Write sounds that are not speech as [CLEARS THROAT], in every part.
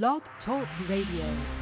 Blog Talk Radio.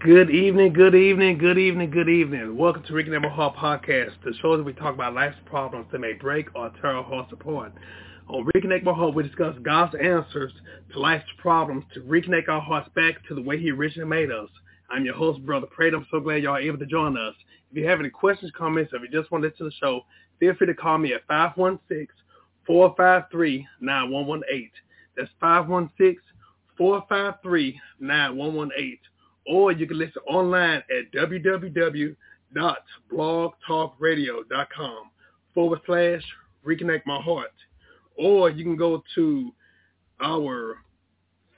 Good evening, good evening, good evening, good evening. Welcome to Reconnect My Heart Podcast, the show that we talk about life's problems that may break or tear our hearts apart. On Reconnect My Heart, we discuss God's answers to life's problems to reconnect our hearts back to the way He originally made us. I'm your host, Brother Prade. I'm so glad y'all are able to join us. If you have any questions, comments, or if you just want to listen to the show, feel free to call me at 516-453-9118. That's 516-453-9118 or you can listen online at www.blogtalkradio.com forward slash reconnect my heart. Or you can go to our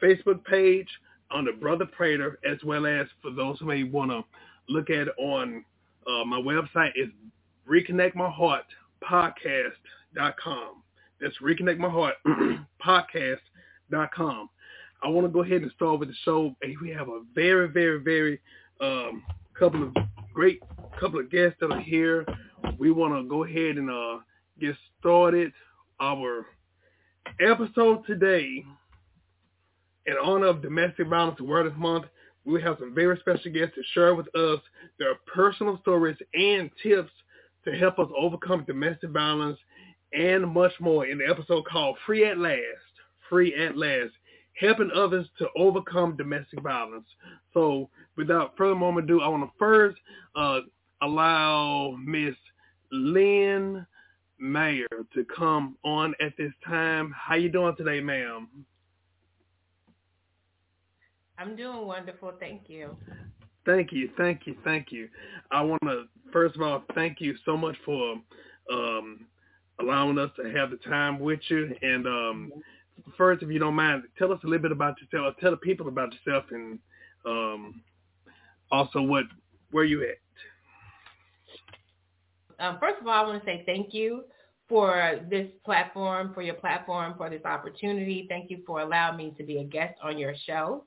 Facebook page under Brother Prater as well as for those who may want to look at it on uh, my website is reconnectmyheartpodcast.com. That's reconnectmyheartpodcast.com. [CLEARS THROAT] I want to go ahead and start with the show. And we have a very, very, very um, couple of great couple of guests that are here. We want to go ahead and uh, get started. Our episode today, in honor of Domestic Violence Awareness Month, we have some very special guests to share with us their personal stories and tips to help us overcome domestic violence and much more in the episode called Free at Last. Free at Last helping others to overcome domestic violence. So without further moment ado, I want to first uh, allow Miss Lynn Meyer to come on at this time. How you doing today, ma'am? I'm doing wonderful. Thank you. Thank you, thank you, thank you. I want to first of all thank you so much for um, allowing us to have the time with you. And um, first, if you don't mind, tell us a little bit about yourself. Tell the people about yourself, and um, also what where you at. Um, first of all, I want to say thank you for this platform, for your platform, for this opportunity. Thank you for allowing me to be a guest on your show.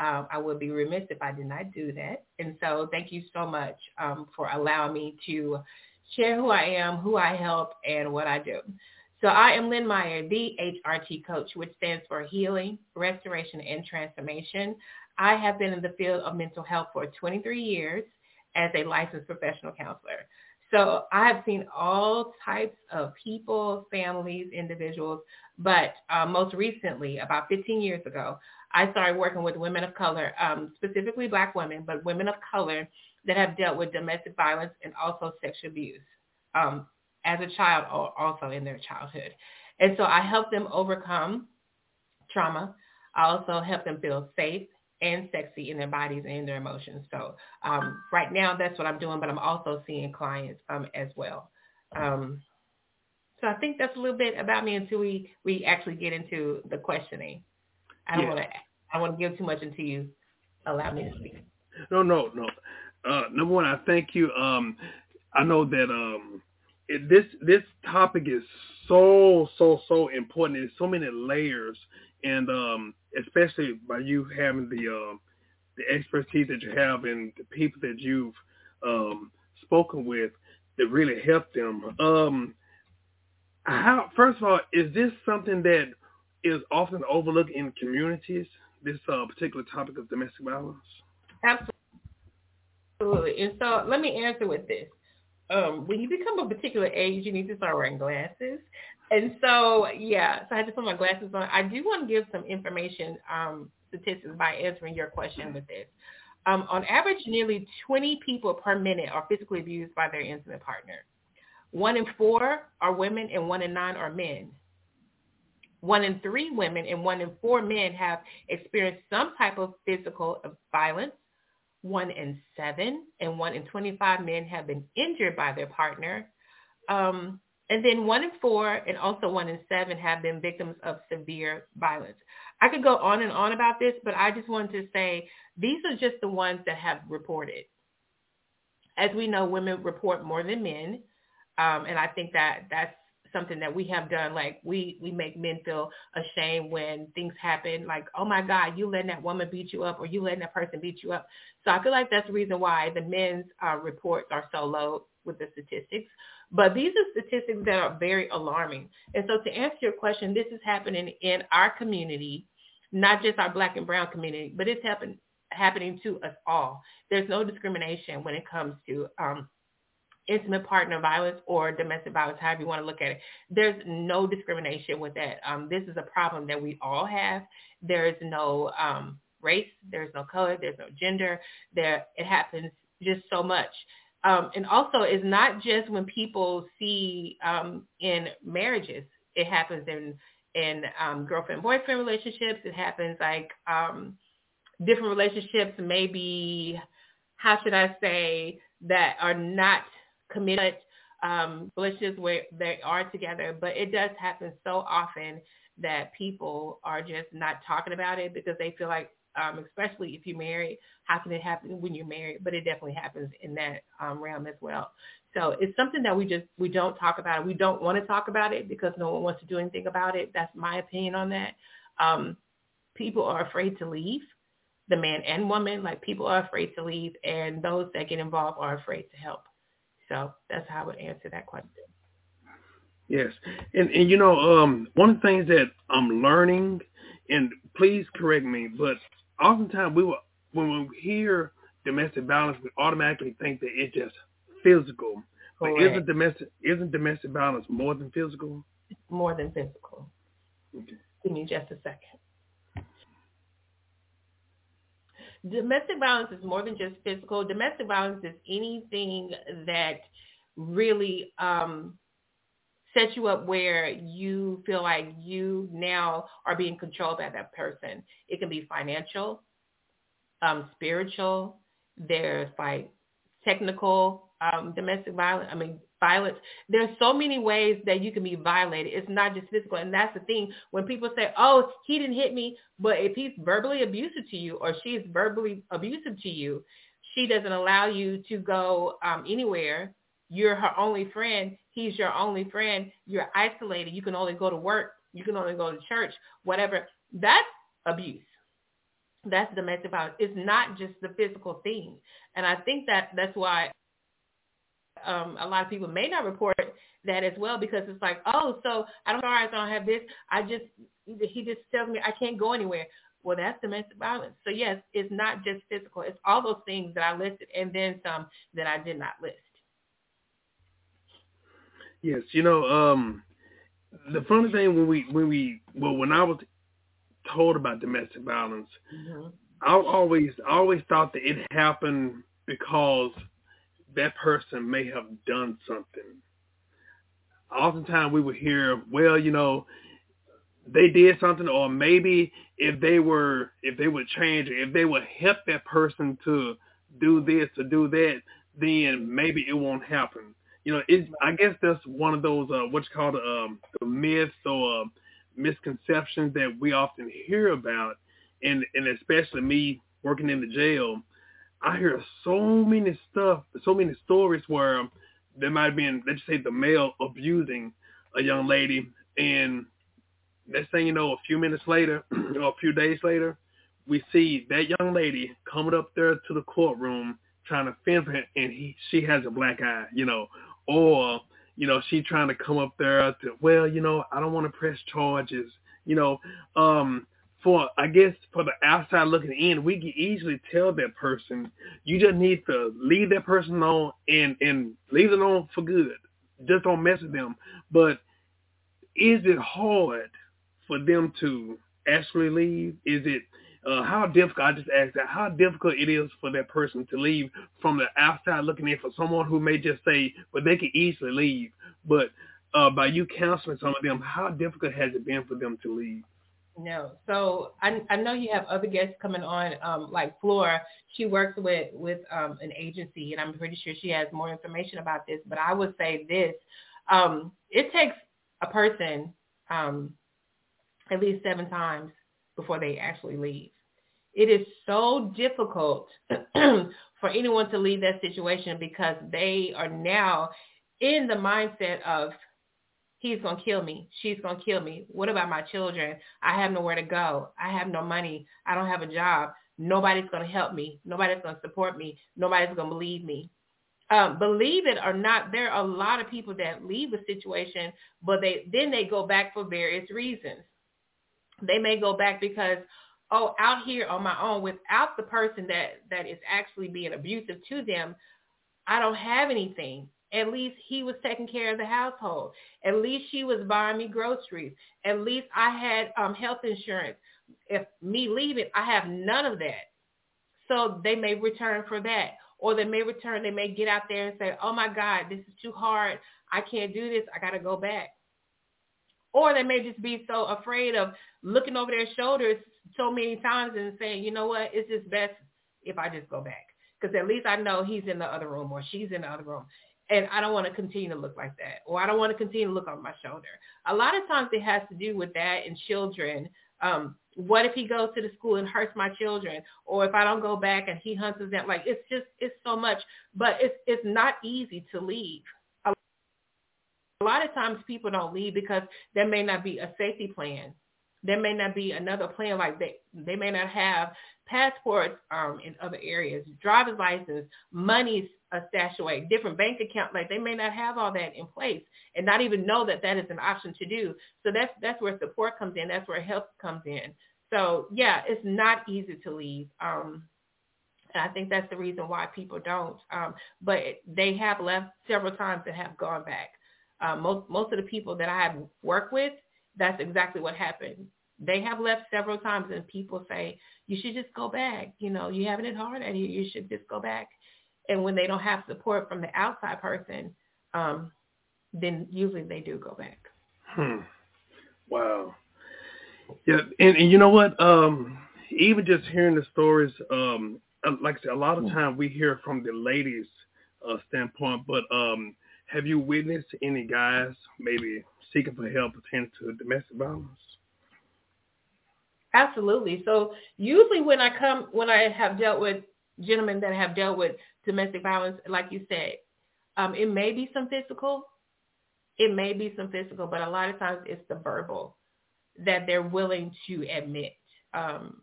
Um, I would be remiss if I did not do that. And so thank you so much um, for allowing me to share who I am, who I help, and what I do. So I am Lynn Meyer, the HRT coach, which stands for Healing, Restoration, and Transformation. I have been in the field of mental health for 23 years as a licensed professional counselor. So I have seen all types of people, families, individuals, but uh, most recently, about 15 years ago, I started working with women of color, um, specifically black women, but women of color that have dealt with domestic violence and also sexual abuse um, as a child or also in their childhood. And so I help them overcome trauma. I also help them feel safe and sexy in their bodies and in their emotions. So um, right now, that's what I'm doing, but I'm also seeing clients um, as well. Um, so I think that's a little bit about me until we, we actually get into the questioning. I don't Yeah. want to I want to give too much until you allow me to speak. No, no, no. Uh, number one, I thank you. Um, I know that um, this this topic is so so so important. There's so many layers, and um, especially by you having the um, the expertise that you have and the people that you've um, spoken with that really helped them. Um, how first of all, is this something that is often overlooked in communities? This uh, particular topic of domestic violence. Absolutely, Absolutely. And so let me answer with this. Um, when you become a particular age, you need to start wearing glasses. And so, yeah, so I had to put my glasses on. I do want to give some information, um, statistics by answering your question with this. Um, on average, nearly 20 people per minute are physically abused by their intimate partner. One in four are women and one in nine are men. One in three women and one in four men have experienced some type of physical violence. One in seven and one in 25 men have been injured by their partner. Um, and then one in four and also one in seven have been victims of severe violence. I could go on and on about this, but I just wanted to say these are just the ones that have reported. As we know, women report more than men. Um, and I think that that's something that we have done. Like we, we make men feel ashamed when things happen like, oh my God, you letting that woman beat you up or you letting that person beat you up. So I feel like that's the reason why the men's uh, reports are so low with the statistics. But these are statistics that are very alarming. And so to answer your question, this is happening in our community, not just our black and brown community, but it's happen, happening to us all. There's no discrimination when it comes to um, intimate partner violence or domestic violence, however you want to look at it. There's no discrimination with that. Um, this is a problem that we all have. There is no um, race, there's no color, there's no gender. There, it happens just so much. Um, and also, it's not just when people see um, in marriages. It happens in in um, girlfriend boyfriend relationships. It happens like um, different relationships, maybe how should I say that are not committed um, relationships where they are together, but it does happen so often that people are just not talking about it because they feel like, um, especially if you're married, how can it happen when you're married? But it definitely happens in that um, realm as well. So it's something that we just we don't talk about. We don't want to talk about it because no one wants to do anything about it. That's my opinion on that. Um, people are afraid to leave, the man and woman. Like people are afraid to leave, and those that get involved are afraid to help. So that's how I would answer that question. Yes, and and you know, um, one of the things that I'm learning, and please correct me, but oftentimes we will when we hear domestic violence, we automatically think that it's just physical. But isn't domestic isn't domestic violence more than physical? More than physical. Okay. Give me just a second. Domestic violence is more than just physical. Domestic violence is anything that really um, sets you up where you feel like you now are being controlled by that person. It can be financial, um, spiritual. There's like technical um, domestic violence. I mean, violence. There's so many ways that you can be violated. It's not just physical. And that's the thing. When people say, oh, he didn't hit me, but if he's verbally abusive to you or she's verbally abusive to you, she doesn't allow you to go um, anywhere. You're her only friend. He's your only friend. You're isolated. You can only go to work. You can only go to church, whatever. That's abuse. That's domestic violence. It's not just the physical thing. And I think that that's why um, a lot of people may not report that as well because it's like, oh, so I don't know, I don't have this. I just he just tells me I can't go anywhere. Well, that's domestic violence. So yes, it's not just physical. It's all those things that I listed and then some that I did not list. Yes, you know, um, the funny thing when we when we well when I was told about domestic violence, Mm-hmm. I always I always thought that it happened because that person may have done something. Oftentimes we would hear, well, you know, they did something, or maybe if they were if they would change, if they would help that person to do this or do that, then maybe it won't happen. You know, it. I guess that's one of those uh, what's called um, the myths or uh, misconceptions that we often hear about, and and especially me working in the jail, I hear so many stuff, so many stories where there might have been, let's say, the male abusing a young lady, and next thing you know, a few minutes later [CLEARS THROAT] or a few days later, we see that young lady coming up there to the courtroom trying to fend for him, and he she has a black eye, you know, or you know she trying to come up there to, well, you know, I don't want to press charges, you know, um, for I guess for the outside looking in, we can easily tell that person you just need to leave that person alone and and leave them alone for good. Just don't mess with them. But is it hard for them to actually leave? Is it uh, how difficult? I just asked that. How difficult it is for that person to leave from the outside looking in for someone who may just say, "Well, they can easily leave," but uh, by you counseling some of them, how difficult has it been for them to leave? No. So I I know you have other guests coming on, um, like Flora. She works with with um, an agency, and I'm pretty sure she has more information about this. But I would say this: um, it takes a person um, at least seven times before they actually leave. It is so difficult [CLEARS THROAT] for anyone to leave that situation because they are now in the mindset of he's going to kill me. She's going to kill me. What about my children? I have nowhere to go. I have no money. I don't have a job. Nobody's going to help me. Nobody's going to support me. Nobody's going to believe me. Um, believe it or not, there are a lot of people that leave a situation, but they then they go back for various reasons. They may go back because, oh, out here on my own without the person that, that is actually being abusive to them, I don't have anything. At least he was taking care of the household. At least she was buying me groceries. At least I had um, health insurance. If me leaving, I have none of that. So they may return for that. Or they may return, they may get out there and say, oh my God, this is too hard. I can't do this. I got to go back. Or they may just be so afraid of looking over their shoulders so many times and saying, you know what, it's just best if I just go back. Because at least I know he's in the other room or she's in the other room. And I don't want to continue to look like that. Or I don't want to continue to look over my shoulder. A lot of times it has to do with that and children. Um, what if he goes to the school and hurts my children? Or if I don't go back and he hunts them? Like it's just, it's so much. But it's, it's not easy to leave a lot of times people don't leave because there may not be a safety plan. There may not be another plan like they they may not have passports um, in other areas, driver's license, uh, stashed away, different bank account. Like they may not have all that in place and not even know that that is an option to do. So that's that's where support comes in. That's where help comes in. So yeah, it's not easy to leave. Um, and I think that's the reason why people don't. Um, but they have left several times and have gone back. Uh, most most of the people that I have worked with, that's exactly what happened. They have left several times, and people say you should just go back. You know, you having it hard and here. You should just go back. And when they don't have support from the outside person, um, then usually they do go back. Hmm. Wow. Yeah, and, and you know what? Um, even just hearing the stories, um, uh, like I said, a lot of time we hear from the ladies' uh, standpoint, but um, have you witnessed any guys maybe seeking for help pertaining to domestic violence? Absolutely. So usually when I come, when I have dealt with gentlemen that have dealt with domestic violence, like you said, um, it may be some physical, it may be some physical, but a lot of times it's the verbal that they're willing to admit. Um,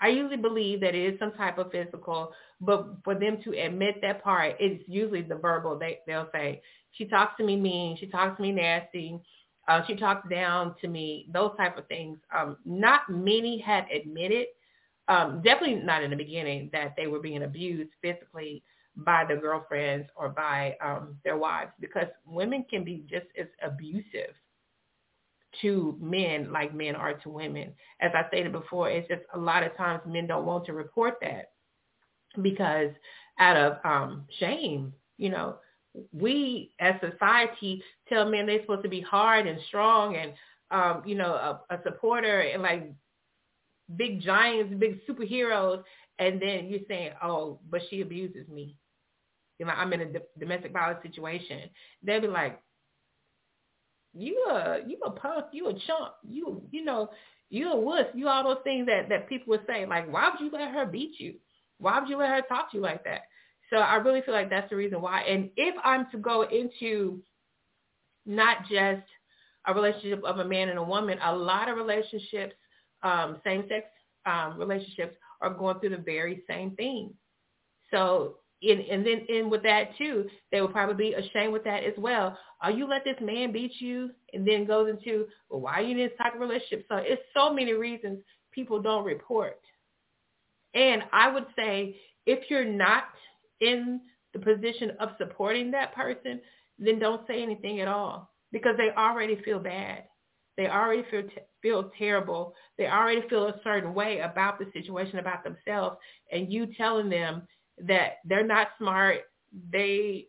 I usually believe that it is some type of physical, but for them to admit that part, it's usually the verbal. They they'll say, "She talks to me mean. She talks to me nasty. Uh, she talked down to me." Those type of things. Um, not many had admitted, um, definitely not in the beginning, that they were being abused physically by their girlfriends or by um, their wives, because women can be just as abusive to men like men are to women. As I stated before, it's just a lot of times men don't want to report that because out of um, shame, you know, we as society tell men they're supposed to be hard and strong and, um, you know, a, a supporter and like big giants, big superheroes. And then you're saying, oh, but she abuses me. You know, I'm in a domestic violence situation. They'll be like, you a you a punk, you a chump, you you know, you a wuss, you all those things that that people would say. Like, why would you let her beat you? Why would you let her talk to you like that? So I really feel like that's the reason why. And if I'm to go into not just a relationship of a man and a woman, a lot of relationships, um, same-sex um, relationships, are going through the very same thing. So and, and then and with that too, they will probably be ashamed with that as well. Are you let this man beat you and then goes into, well, why are you in this type of relationship? So it's so many reasons people don't report. And I would say if you're not in the position of supporting that person, then don't say anything at all because they already feel bad. They already feel feel terrible. They already feel a certain way about the situation, about themselves, and you telling them that they're not smart, they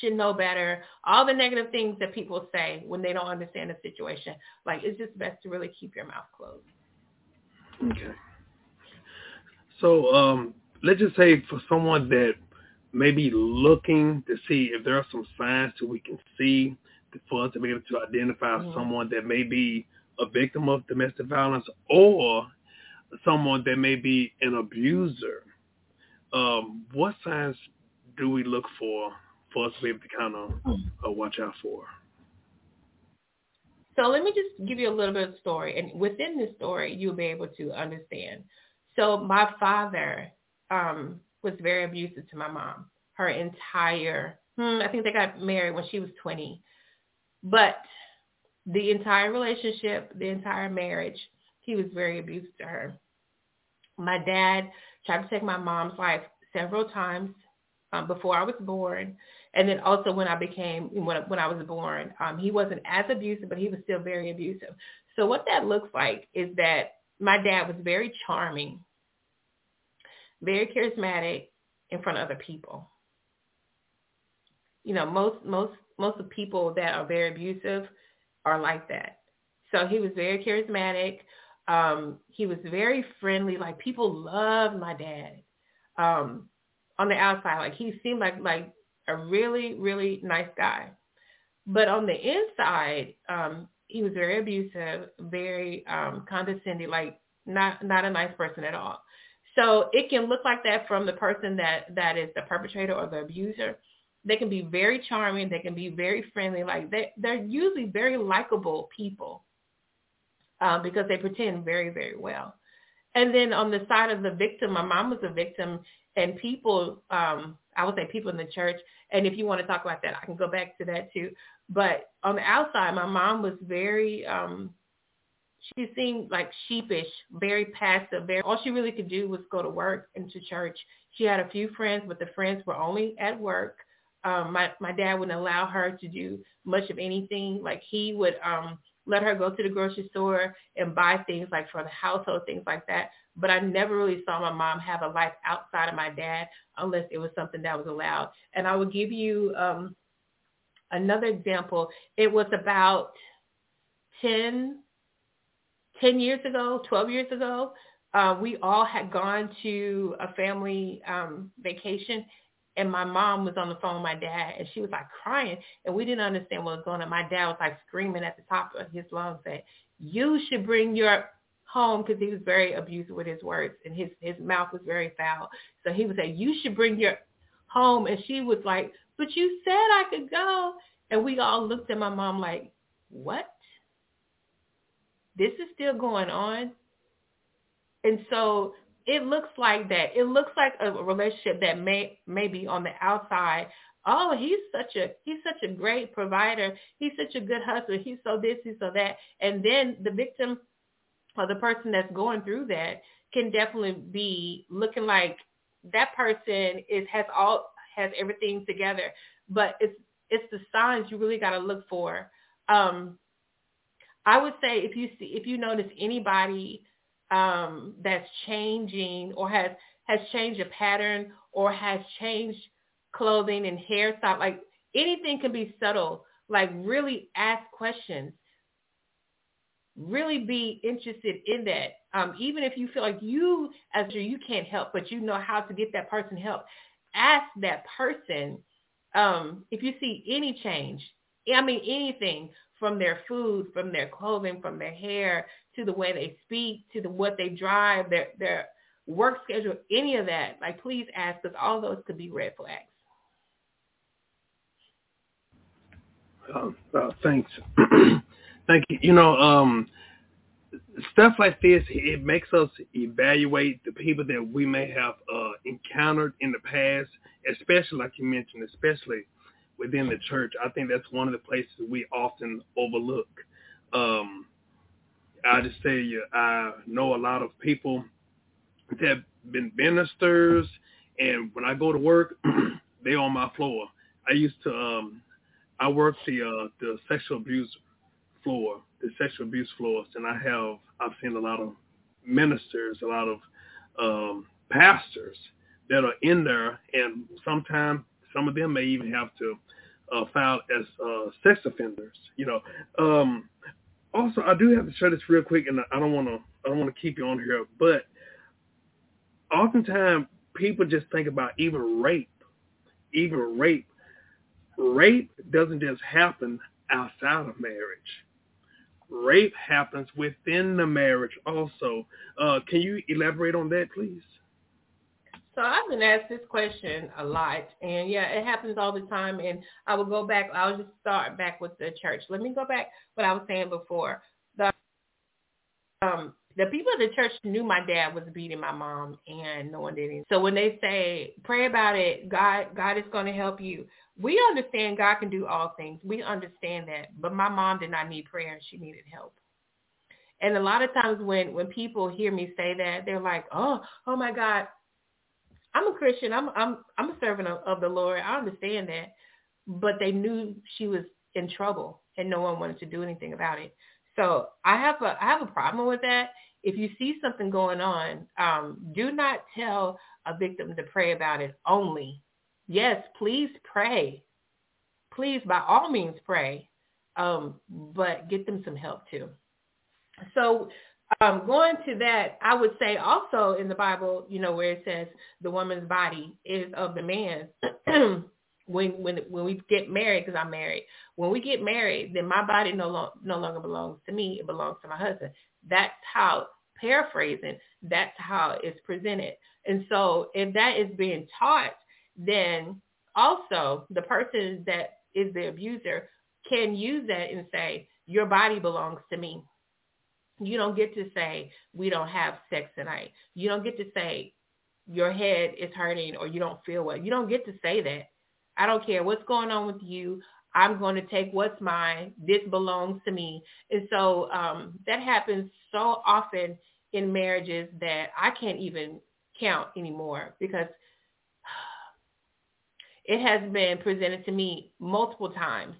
should know better, all the negative things that people say when they don't understand the situation. Like it's just best to really keep your mouth closed. Okay. So um, let's just say for someone that may be looking to see if there are some signs that we can see for us to be able to identify mm-hmm. someone that may be a victim of domestic violence or someone that may be an abuser um, what signs do we look for for us to be able to kind of uh, watch out for? So let me just give you a little bit of story, and within this story, you'll be able to understand. So my father um, was very abusive to my mom. Her entire, hmm, I think they got married when she was 20, but the entire relationship, the entire marriage, he was very abusive to her. My dad tried to take my mom's life several times um, before I was born. And then also when I became, when, when I was born, um, he wasn't as abusive, but he was still very abusive. So what that looks like is that my dad was very charming, very charismatic in front of other people. You know, most, most, most of people that are very abusive are like that. So he was very charismatic. Um, he was very friendly. Like people loved my dad. Um, on the outside, like he seemed like like a really really nice guy, but on the inside, um, he was very abusive, very um, condescending, like not not a nice person at all. So it can look like that from the person that that is the perpetrator or the abuser. They can be very charming. They can be very friendly. Like they they're usually very likable people um, because they pretend very, very well. And then on the side of the victim, my mom was a victim, and people, um, I would say people in the church, and if you want to talk about that, I can go back to that too. But on the outside, my mom was very, um, she seemed like sheepish, very passive. Very, all she really could do was go to work and to church. She had a few friends, but the friends were only at work. Um, my my dad wouldn't allow her to do much of anything. Like he would um, let her go to the grocery store and buy things like for the household, things like that. But I never really saw my mom have a life outside of my dad unless it was something that was allowed. And I will give you um, another example. It was about 10, 10 years ago, 12 years ago. Uh, we all had gone to a family um, vacation and my mom was on the phone with my dad and she was like crying and we didn't understand what was going on. My dad was like screaming at the top of his lungs that you should bring your home because he was very abusive with his words and his, his mouth was very foul. So he would say, you should bring your home. And she was like, but you said I could go. And we all looked at my mom like, what? This is still going on? And so it looks like that. It looks like a relationship that may maybe on the outside. Oh, he's such a he's such a great provider. He's such a good husband. He's so this, he's so that. And then the victim or the person that's going through that can definitely be looking like that person is has all has everything together. But it's it's the signs you really got to look for. Um, I would say if you see if you notice anybody um, that's changing or has has changed a pattern or has changed clothing and hairstyle, like anything can be subtle. Like really ask questions. Really be interested in that. Um, even if you feel like you as you you can't help, but you know how to get that person help. Ask that person um, if you see any change. I mean anything from their food, from their clothing, from their hair, to the way they speak, to the what they drive, their their work schedule, any of that, like please ask because all those could be red flags. Uh, uh, thanks. [CLEARS THROAT] Thank you. You know, um, stuff like this, it makes us evaluate the people that we may have uh, encountered in the past, especially like you mentioned, especially within the church. I think that's one of the places we often overlook. Um, I just tell you, I know a lot of people that have been ministers, and when I go to work, [CLEARS THROAT] they on my floor. I used to, um, I work the uh, the sexual abuse floor, the sexual abuse floors, and I have I've seen a lot of ministers, a lot of um, pastors that are in there, and sometimes some of them may even have to uh, file as uh, sex offenders. You know, um, also I do have to share this real quick, and I don't want to I don't want to keep you on here, but oftentimes people just think about even rape, even rape. Rape doesn't just happen outside of marriage. Rape happens within the marriage also. Uh, can you elaborate on that, please? So I've been asked this question a lot, and yeah, it happens all the time. And I will go back. I'll just start back with the church. Let me go back what I was saying before. The um, the people at the church knew my dad was beating my mom, and no one did anything. So when they say pray about it, God God is going to help you. We understand God can do all things. We understand that, but my mom did not need prayer; she needed help. And a lot of times when when people hear me say that, they're like, "Oh, oh my God." I'm a Christian. I'm I'm I'm a servant of, of the Lord. I understand that, but they knew she was in trouble, and no one wanted to do anything about it. So I have a I have a problem with that. If you see something going on, um, do not tell a victim to pray about it only. Yes, please pray. Please, by all means, pray, um, but get them some help too. So um, going to that, I would say also in the Bible, you know, where it says the woman's body is of the man. [CLEARS THROAT] when when when we get married, because I'm married, when we get married, then my body no lo- no longer belongs to me; it belongs to my husband. That's how paraphrasing. That's how it's presented. And so, if that is being taught, then also the person that is the abuser can use that and say, "Your body belongs to me." You don't get to say, we don't have sex tonight. You don't get to say, your head is hurting or you don't feel well. You don't get to say that. I don't care what's going on with you. I'm going to take what's mine. This belongs to me. And so um, that happens so often in marriages that I can't even count anymore because [SIGHS] it has been presented to me multiple times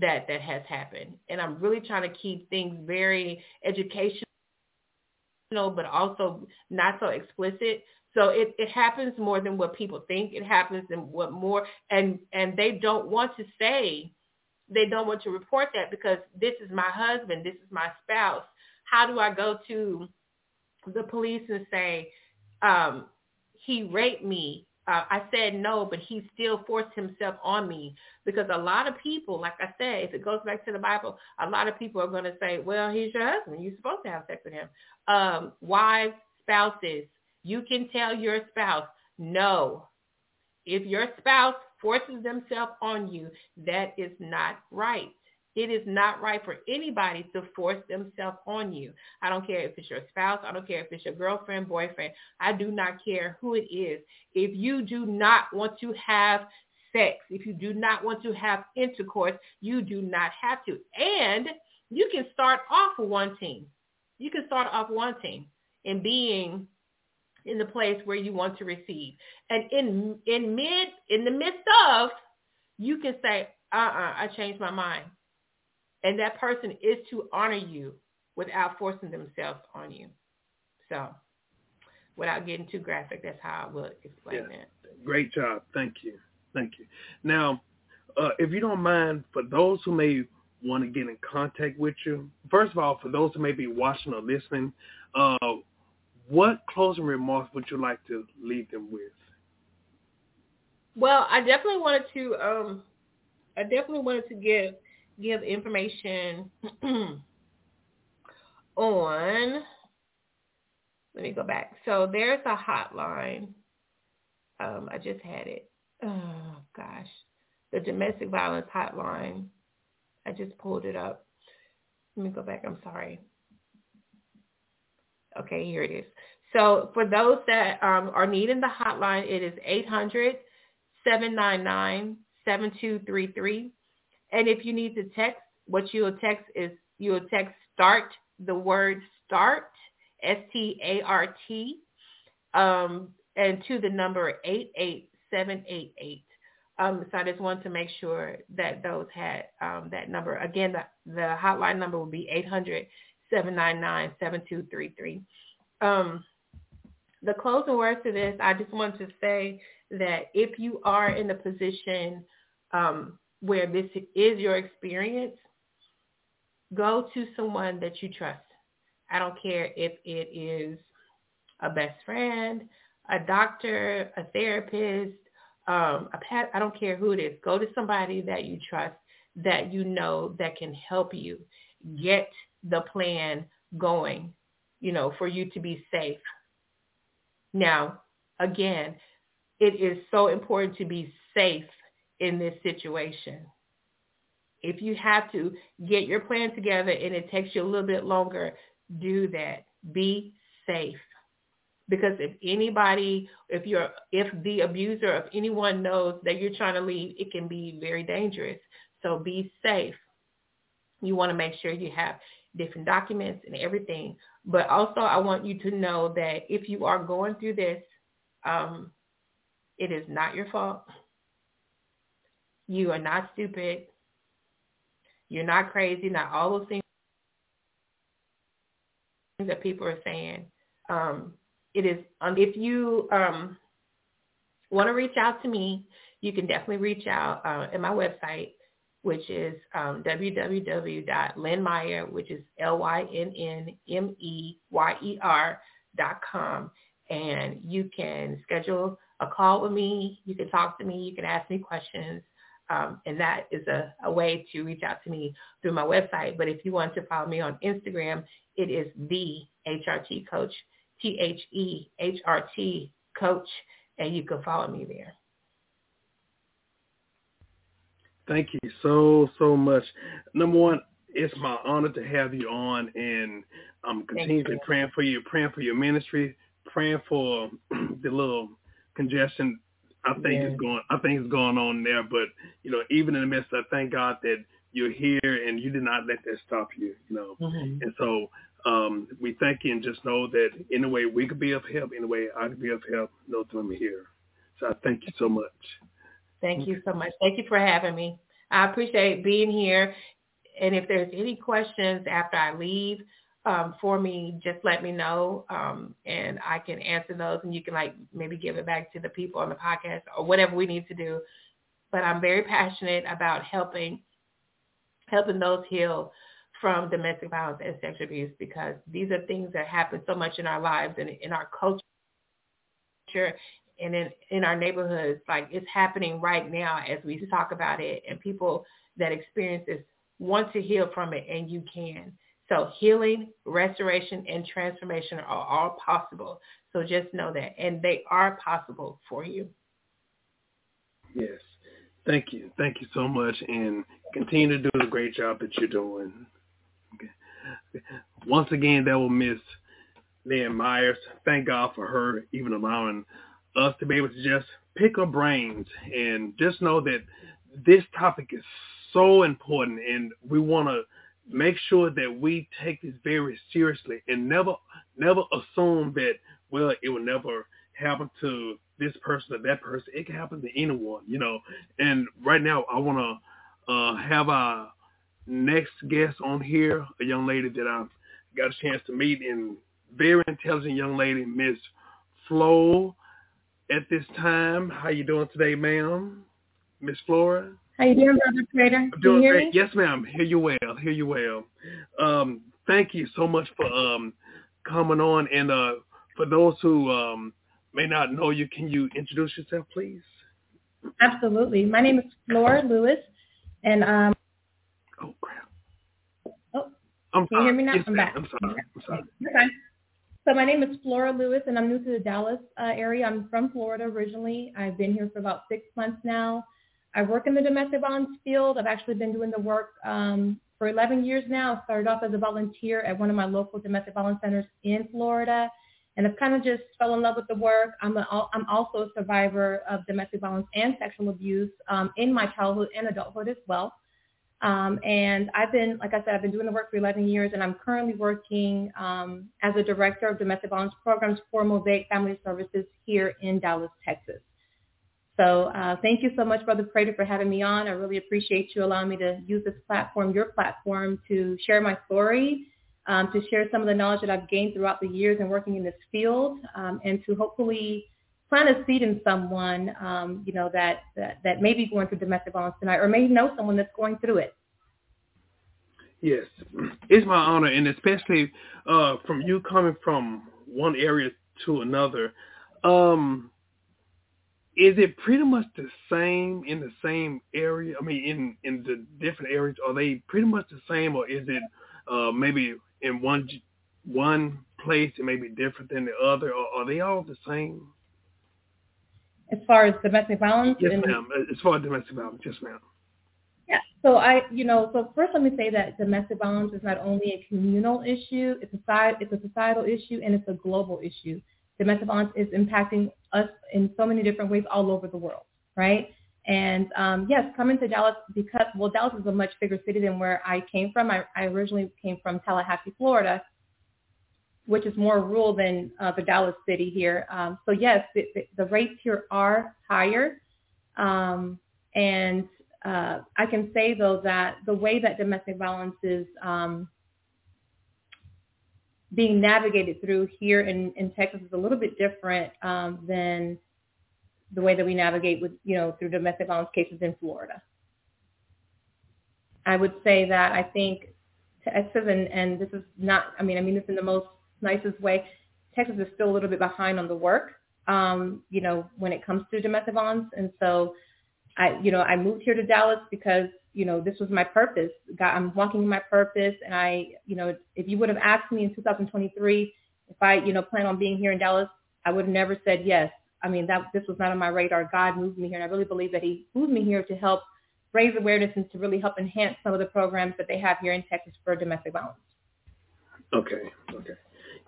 that that has happened. And I'm really trying to keep things very educational, but also not so explicit. So it, it happens more than what people think. It happens than what more, and and they don't want to say, they don't want to report that because this is my husband, this is my spouse. How do I go to the police and say, um, he raped me? Uh, I said no, but he still forced himself on me because a lot of people, like I said, if it goes back to the Bible, a lot of people are going to say, well, he's your husband. You're supposed to have sex with him. Um, wives, spouses, you can tell your spouse, no. If your spouse forces themselves on you, that is not right. It is not right for anybody to force themselves on you. I don't care if it's your spouse. I don't care if it's your girlfriend, boyfriend. I do not care who it is. If you do not want to have sex, if you do not want to have intercourse, you do not have to. And you can start off wanting. You can start off wanting and being in the place where you want to receive. And in in mid in the midst of, you can say, uh-uh, I changed my mind. And that person is to honor you without forcing themselves on you. So without getting too graphic, that's how I would explain Yeah. that. Great job. Thank you. Thank you. Now, uh, if you don't mind, for those who may want to get in contact with you, first of all, for those who may be watching or listening, uh, what closing remarks would you like to leave them with? Well, I definitely wanted to um I definitely wanted to give give information [CLEARS THROAT] on let me go back. So there's a hotline. Um, I just had it. Oh gosh. The domestic violence hotline. I just pulled it up. Let me go back. I'm sorry. Okay, here it is. So for those that um, are needing the hotline, it is 800 799-7233. And if you need to text, what you'll text is you'll text start, the word start, S-T-A-R-T, um, and to the number 88788. Um, so I just want to make sure that those had um, that number. Again, the, the hotline number will be 800-799-7233. Um, the closing words to this, I just want to say that if you are in a position um, where this is your experience, go to someone that you trust. I don't care if it is a best friend, a doctor, a therapist, um, a pet. I don't care who it is. Go to somebody that you trust, that you know that can help you get the plan going, you know, for you to be safe. Now, again, it is so important to be safe in this situation. If you have to get your plan together and it takes you a little bit longer, do that. Be safe. Because if anybody, if you're, if the abuser, of anyone knows that you're trying to leave, it can be very dangerous. So be safe. You want to make sure you have different documents and everything. But also I want you to know that if you are going through this, um, it is not your fault. You are not stupid. You're not crazy. Not all those things that people are saying. Um, it is if you um, want to reach out to me, you can definitely reach out uh, at my website, which is um, www.lynnmeyer, which is L-Y-N-N-M-E-Y-E-R dot com. And you can schedule a call with me. You can talk to me. You can ask me questions. Um, and that is a, a way to reach out to me through my website. But if you want to follow me on Instagram, it is the HRT Coach, T-H-E-H-R-T Coach, and you can follow me there. Thank you so, so much. Number one, it's my honor to have you on and I'm continuously you. praying for you, praying for your ministry, praying for [CLEARS THROAT] the little congestion I think Yeah. is going I think is going on there. But, you know, even in the midst of thank God that you're here and you did not let that stop you, you know. And so um, we thank you and just know that in a way we could be of help, in a way I could be of help, No that I'm here. So I thank you so much. Thank you so much. Thank you for having me. I appreciate being here. And if there's any questions after I leave um, for me, just let me know, um, and I can answer those. And you can like maybe give it back to the people on the podcast or whatever we need to do. But I'm very passionate about helping helping those heal from domestic violence and sexual abuse because these are things that happen so much in our lives and in our culture and in, in our neighborhoods. Like it's happening right now as we talk about it and people that experience this want to heal from it and you can. So healing, restoration, and transformation are all possible. So just know that. And they are possible for you. Yes. Thank you. Thank you so much and continue to do the great job that you're doing. Okay. Once again, that will miss Lynn Meyers. Thank God for her even allowing us to be able to just pick her brains and just know that this topic is so important and we want to make sure that we take this very seriously and never never assume that well it will never happen to this person or that person. It can happen to anyone, you know. And right now I want to uh, have our next guest on here, a young lady that I've got a chance to meet and very intelligent young lady, Miss Flo. At this time, how you doing today, ma'am? Miss Flora? How you doing, Brother Prater? I'm doing great. Yes, ma'am. Hear you well. Hear you well. Um, thank you so much for um, coming on. And uh, for those who um, may not know you, can you introduce yourself, please? Absolutely. My name is Flora Lewis, and um. Oh crap. Oh. I'm Can you hear me now? Yes, I'm back. I'm sorry. I'm sorry. Okay. So my name is Flora Lewis, and I'm new to the Dallas uh, area. I'm from Florida originally. I've been here for about six months now. I work in the domestic violence field. I've actually been doing the work um, for 11 years now. I started off as a volunteer at one of my local domestic violence centers in Florida, and I've kind of just fell in love with the work. I'm, a, I'm also a survivor of domestic violence and sexual abuse um, in my childhood and adulthood as well. Um, and I've been, like I said, I've been doing the work for 11 years, and I'm currently working um, as a director of domestic violence programs for Mosaic Family Services here in Dallas, Texas. So uh, thank you so much, Brother Prater, for having me on. I really appreciate you allowing me to use this platform, your platform, to share my story, um, to share some of the knowledge that I've gained throughout the years in working in this field, um, and to hopefully plant a seed in someone, um, you know, that, that, that may be going through domestic violence tonight or may know someone that's going through it. Yes, it's my honor, and especially uh, from you coming from one area to another. Um, is it pretty much the same in the same area? I mean, in in the different areas, are they pretty much the same, or is it uh, maybe in one one place it may be different than the other, or are they all the same? As far as domestic violence, Yes, ma'am. As far as domestic violence, yes, ma'am. Yeah. So I, you know, so first let me say that domestic violence is not only a communal issue, it's a side, it's a societal issue, and it's a global issue. Domestic violence is impacting us in so many different ways all over the world, right? And um, yes, coming to Dallas because well, Dallas is a much bigger city than where I came from. I, I originally came from Tallahassee, Florida, which is more rural than uh, the Dallas city here. Um, so yes, the, the, the rates here are higher, um, and uh, I can say though that the way that domestic violence is um, being navigated through here in, in Texas is a little bit different um, than the way that we navigate with you know through domestic violence cases in Florida. I would say that I think Texas and, and this is not I mean I mean this in the most nicest way. Texas is still a little bit behind on the work, um, you know, when it comes to domestic violence, and so I, you know, I moved here to Dallas because, you know, this was my purpose. God, I'm walking in my purpose. And I, you know, if you would have asked me in 2023 if I, you know, plan on being here in Dallas, I would have never said yes. I mean, that this was not on my radar. God moved me here. And I really believe that he moved me here to help raise awareness and to really help enhance some of the programs that they have here in Texas for domestic violence. Okay. Okay.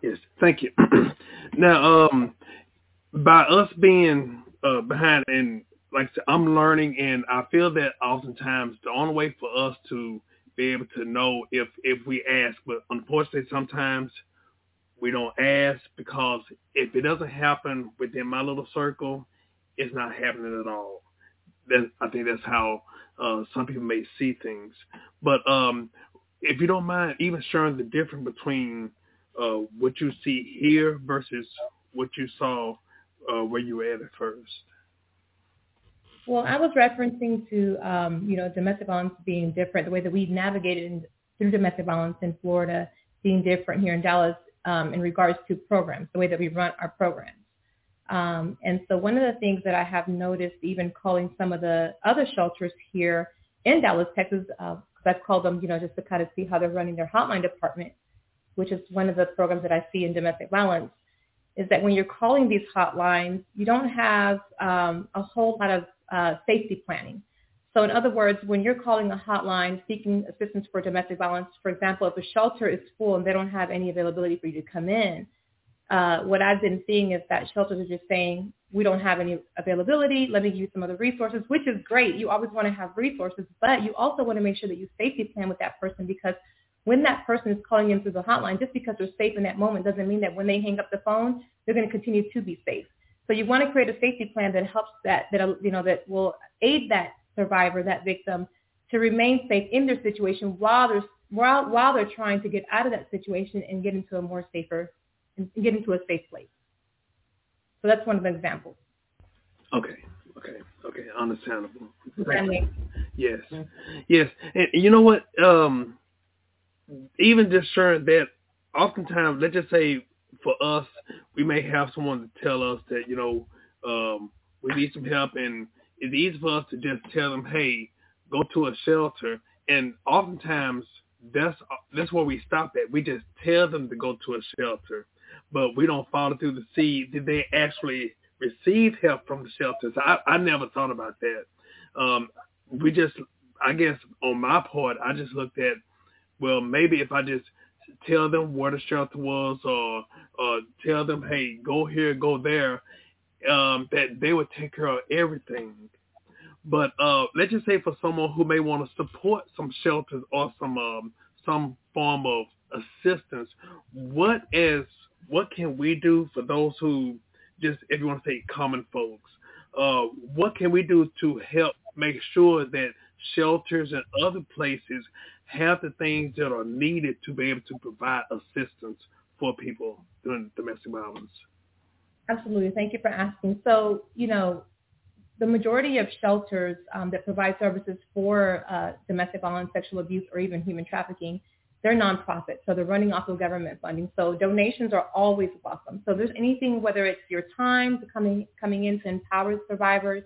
Yes. Thank you. [CLEARS THROAT] now, um, by us being uh, behind and like I'm learning, and I feel that oftentimes the only way for us to be able to know if if we ask, but unfortunately sometimes we don't ask because if it doesn't happen within my little circle, it's not happening at all. That I think that's how uh, some people may see things. But um, if you don't mind, even sharing the difference between uh, what you see here versus what you saw uh, where you were at at first. Well, I was referencing to, um, you know, domestic violence being different, the way that we navigated in, through domestic violence in Florida being different here in Dallas um, in regards to programs, the way that we run our programs. Um, and so one of the things that I have noticed, even calling some of the other shelters here in Dallas, Texas, because uh, I've called them, you know, just to kind of see how they're running their hotline department, which is one of the programs that I see in domestic violence, is that when you're calling these hotlines, you don't have um, a whole lot of uh, safety planning. So in other words, when you're calling a hotline seeking assistance for domestic violence, for example, if a shelter is full and they don't have any availability for you to come in, uh, what I've been seeing is that shelters are just saying, we don't have any availability. Let me give you some other resources, which is great. You always want to have resources, but you also want to make sure that you safety plan with that person because when that person is calling in through the hotline, just because they're safe in that moment doesn't mean that when they hang up the phone, they're going to continue to be safe. So you want to create a safety plan that helps that, that you know, that will aid that survivor, that victim, to remain safe in their situation while they're while while they're trying to get out of that situation and get into a more safer and get into a safe place. So that's one of the examples. Okay. Okay. Okay. Understandable. Family. Yes. Yes. And you know what? Um, even just sharing that, oftentimes, let's just say for us, we may have someone to tell us that, you know, um, we need some help and it's easy for us to just tell them, hey, go to a shelter. And oftentimes that's that's where we stop at. We just tell them to go to a shelter but we don't follow through to see did they actually receive help from the shelters. I, I never thought about that. Um, we just, I guess on my part, I just looked at, well, maybe if I just tell them where the shelter was or, or tell them, hey, go here, go there, um, that they would take care of everything. But uh, let's just say for someone who may want to support some shelters or some um, some form of assistance, what is what can we do for those who just, if you want to say common folks, uh, what can we do to help make sure that shelters and other places have the things that are needed to be able to provide assistance for people during domestic violence? Absolutely. Thank you for asking. So, you know, the majority of shelters um, that provide services for uh, domestic violence, sexual abuse, or even human trafficking they're nonprofits, so they're running off of government funding. So donations are always welcome. So there's anything, whether it's your time coming coming in to empower survivors,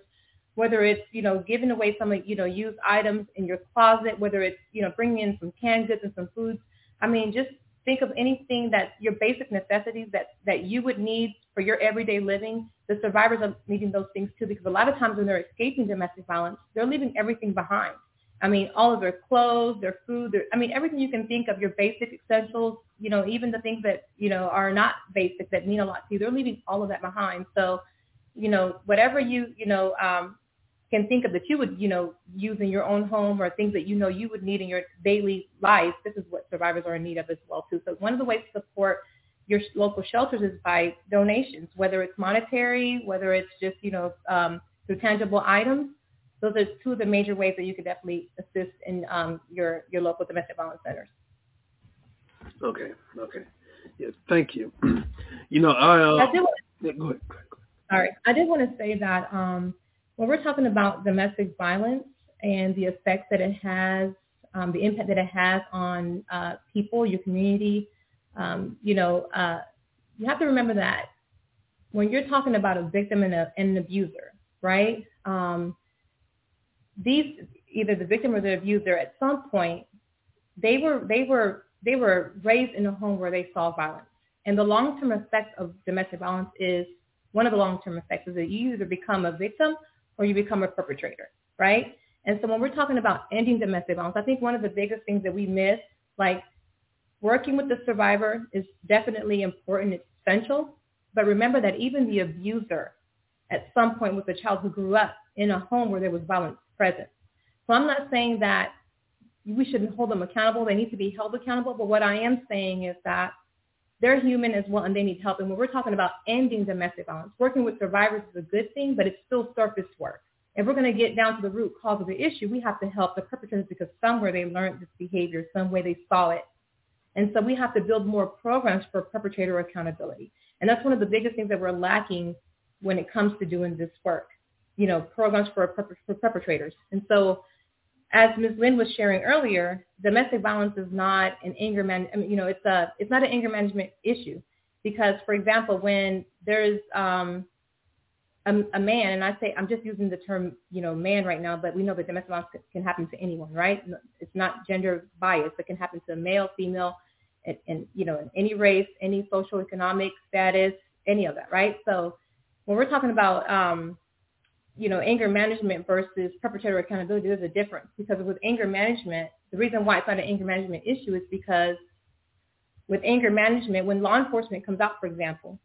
whether it's you know giving away some of you know used items in your closet, whether it's you know bringing in some canned goods and some foods. I mean, just think of anything that your basic necessities that that you would need for your everyday living. The survivors are needing those things too, because a lot of times when they're escaping domestic violence, they're leaving everything behind. I mean, all of their clothes, their food, their, I mean, everything you can think of, your basic essentials, you know, even the things that, you know, are not basic that mean a lot to you, they're leaving all of that behind. So, you know, whatever you, you know, um, can think of that you would, you know, use in your own home or things that you know you would need in your daily life, this is what survivors are in need of as well, too. So one of the ways to support your local shelters is by donations, whether it's monetary, whether it's just, you know, um, through tangible items those are two of the major ways that you could definitely assist in um, your your local domestic violence centers. Okay. Okay. Yes. Thank you. [CLEARS THROAT] you know, I, uh, I did want yeah, go, ahead, go ahead. Sorry, I did want to say that um, when we're talking about domestic violence and the effects that it has, um, the impact that it has on uh, people, your community, um, you know, uh, you have to remember that when you're talking about a victim and, a, and an abuser, right? Um, these either the victim or the abuser at some point they were they were they were raised in a home where they saw violence. And the long-term effect of domestic violence is one of the long-term effects is that you either become a victim or you become a perpetrator, right? And so when we're talking about ending domestic violence, I think one of the biggest things that we miss, like working with the survivor is definitely important, it's essential. But remember that even the abuser at some point was a child who grew up in a home where there was violence present. So I'm not saying that we shouldn't hold them accountable. They need to be held accountable. But what I am saying is that they're human as well and they need help. And when we're talking about ending domestic violence, working with survivors is a good thing, but it's still surface work. If we're going to get down to the root cause of the issue, we have to help the perpetrators because somewhere they learned this behavior, some way they saw it. And so we have to build more programs for perpetrator accountability. And that's one of the biggest things that we're lacking when it comes to doing this work you know, programs for, for perpetrators. And so as Ms. Lynn was sharing earlier, domestic violence is not an anger man, you know, it's a, it's not an anger management issue because, for example, when there's um, a, a man, and I say, I'm just using the term, you know, man right now, but we know that domestic violence can happen to anyone, right? It's not gender biased. It can happen to a male, female, and, and you know, in any race, any social economic status, any of that, right? So when we're talking about um, you know, anger management versus perpetrator accountability, there's a difference because with anger management, the reason why it's not an anger management issue is because with anger management, when law enforcement comes out, for example,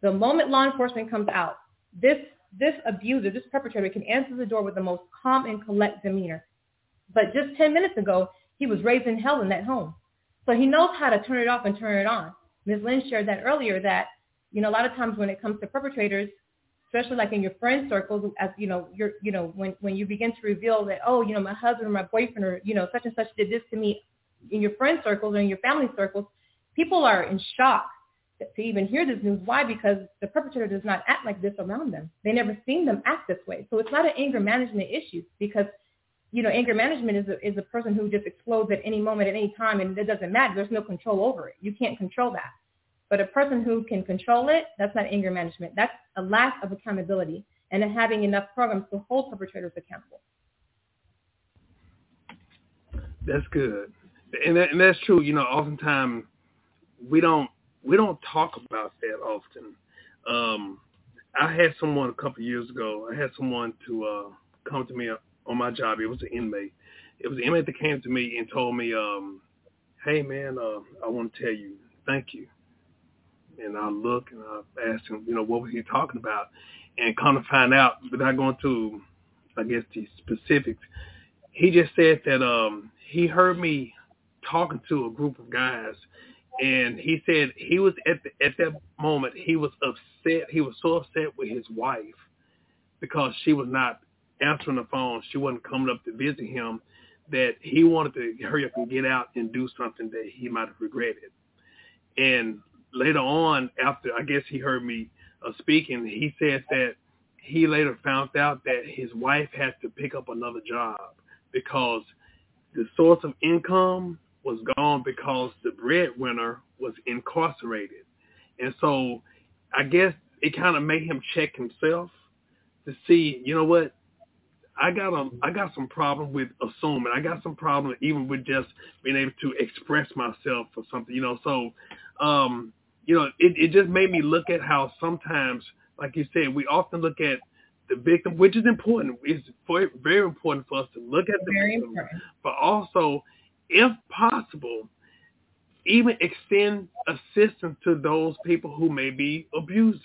the moment law enforcement comes out, this this abuser, this perpetrator can answer the door with the most calm and collect demeanor. But just 10 minutes ago, he was raising hell in that home. So he knows how to turn it off and turn it on. Ms. Lynn shared that earlier that, you know, a lot of times when it comes to perpetrators, especially like in your friend circles, as you know, you're, you know, when, when you begin to reveal that, oh, you know, my husband or my boyfriend or, you know, such and such did this to me in your friend circles or in your family circles, people are in shock to even hear this news. Why? Because the perpetrator does not act like this around them. They never seen them act this way. So it's not an anger management issue because, you know, anger management is a, is a person who just explodes at any moment, at any time, and it doesn't matter. There's no control over it. You can't control that. But a person who can control it, that's not anger management. That's a lack of accountability and having enough programs to hold perpetrators accountable. That's good, and, that, and that's true. You know, oftentimes we don't we don't talk about that often. Um, I had someone a couple years ago. I had someone to uh, come to me on my job. It was an inmate. It was an inmate that came to me and told me, um, "Hey man, uh, I want to tell you, thank you." And I look and I asked him, you know, what was he talking about? And come to find out, without going to, I guess, the specifics, he just said that um, he heard me talking to a group of guys and he said he was at the, at that moment he was upset. He was so upset with his wife because she was not answering the phone. She wasn't coming up to visit him. That he wanted to hurry up and get out and do something that he might have regretted. And later on, after I guess he heard me uh, speaking, he said that he later found out that his wife had to pick up another job because the source of income was gone because the breadwinner was incarcerated. And so I guess it kind of made him check himself to see, you know what, I got a I got some problem with assuming. I got some problem even with just being able to express myself or something, you know. So, um, you know, it, it just made me look at how sometimes, like you said, we often look at the victim, which is important. It's very important for us to look at the very victim, important. but also if possible, even extend assistance to those people who may be abusers.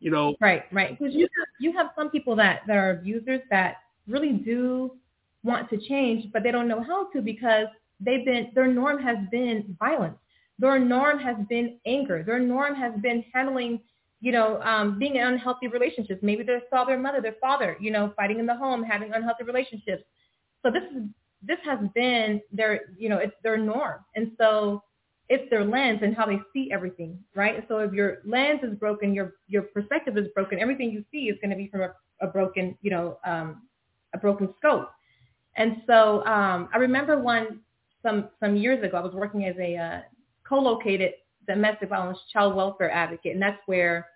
You know, Right, right. Because you have, you have some people that, that are abusers that really do want to change, but they don't know how to because they've been their norm has been violence. Their norm has been anger. Their norm has been handling, you know, um, being in unhealthy relationships. Maybe they saw their mother, their father, you know, fighting in the home, having unhealthy relationships. So this is this has been their, you know, it's their norm. And so it's their lens and how they see everything, right? So if your lens is broken, your your perspective is broken. Everything you see is going to be from a, a broken, you know, um, a broken scope. And so um, I remember one some some years ago, I was working as a uh, co-located domestic violence child welfare advocate, and that's where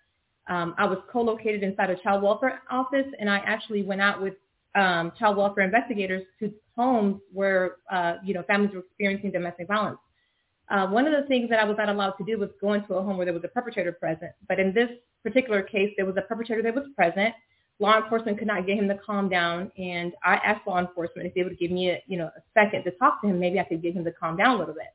um, I was co-located inside a child welfare office, and I actually went out with um, child welfare investigators to homes where uh, you know families were experiencing domestic violence. Uh, one of the things that I was not allowed to do was go into a home where there was a perpetrator present. But in this particular case, there was a perpetrator that was present. Law enforcement could not get him to calm down, and I asked law enforcement if they would give me a you know a second to talk to him. Maybe I could get him to calm down a little bit.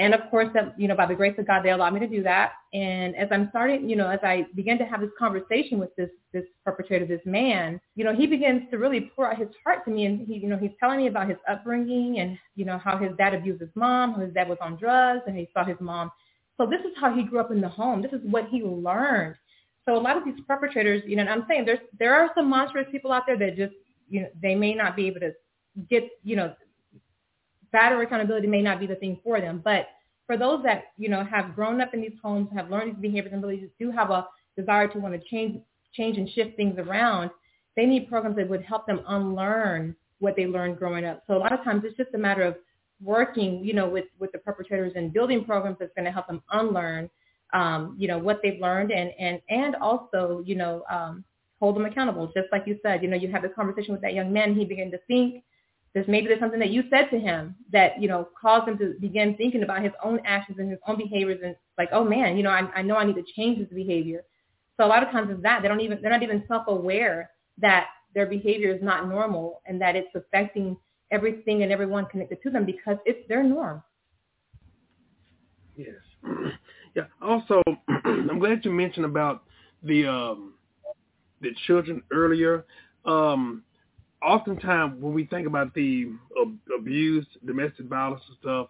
And of course, that you know, by the grace of God, they allowed me to do that. And as I'm starting, you know, as I began to have this conversation with this this perpetrator, this man, you know, he begins to really pour out his heart to me, and he, you know, he's telling me about his upbringing and you know how his dad abused his mom, how his dad was on drugs, and he saw his mom. So this is how he grew up in the home. This is what he learned. So a lot of these perpetrators, you know, and I'm saying there's there are some monstrous people out there that just, you know, they may not be able to get, you know, battery accountability may not be the thing for them. But for those that, you know, have grown up in these homes, have learned these behaviors and really do have a desire to want to change change and shift things around, they need programs that would help them unlearn what they learned growing up. So a lot of times it's just a matter of working, you know, with, with the perpetrators and building programs that's going to help them unlearn, um, you know, what they've learned and, and, and also, you know, um, hold them accountable. Just like you said, you know, you have this conversation with that young man, he began to think, there's maybe there's something that you said to him that you know caused him to begin thinking about his own actions and his own behaviors and like oh man you know I, I know I need to change this behavior so a lot of times it's that they don't even they're not even self aware that their behavior is not normal and that it's affecting everything and everyone connected to them because it's their norm. Yes. [CLEARS THROAT] Yeah. Also, [CLEARS THROAT] I'm glad you mentioned about the um, the children earlier. Um, oftentimes, when we think about the uh, abuse, domestic violence and stuff,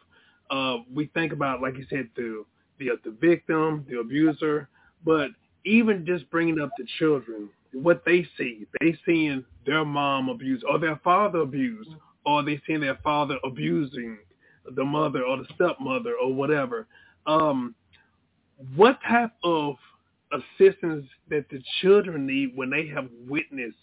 uh, we think about, like you said, the the, uh, the victim, the abuser, but even just bringing up the children, what they see, they seeing their mom abused or their father abused, or they seeing their father abusing the mother or the stepmother or whatever. Um, what type of assistance that the children need when they have witnessed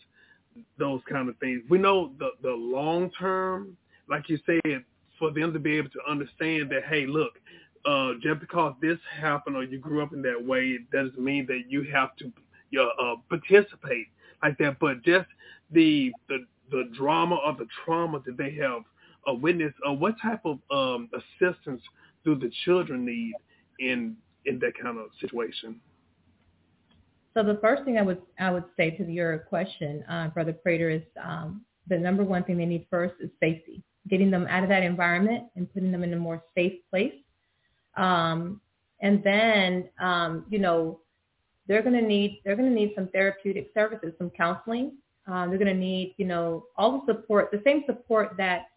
those kind of things? We know the the long term, like you said, for them to be able to understand that, hey, look, uh, just because this happened or you grew up in that way, it doesn't mean that you have to uh, participate like that. But just the the the drama or the trauma that they have uh, witnessed, uh, what type of um, assistance do the children need in in that kind of situation? So the first thing I would I would say to your question, uh, Brother Prater, is um, the number one thing they need first is safety. Getting them out of that environment and putting them in a more safe place. Um, and then, um, you know, they're going to need they're going to need some therapeutic services, some counseling. Um, they're going to need, you know, all the support, the same support that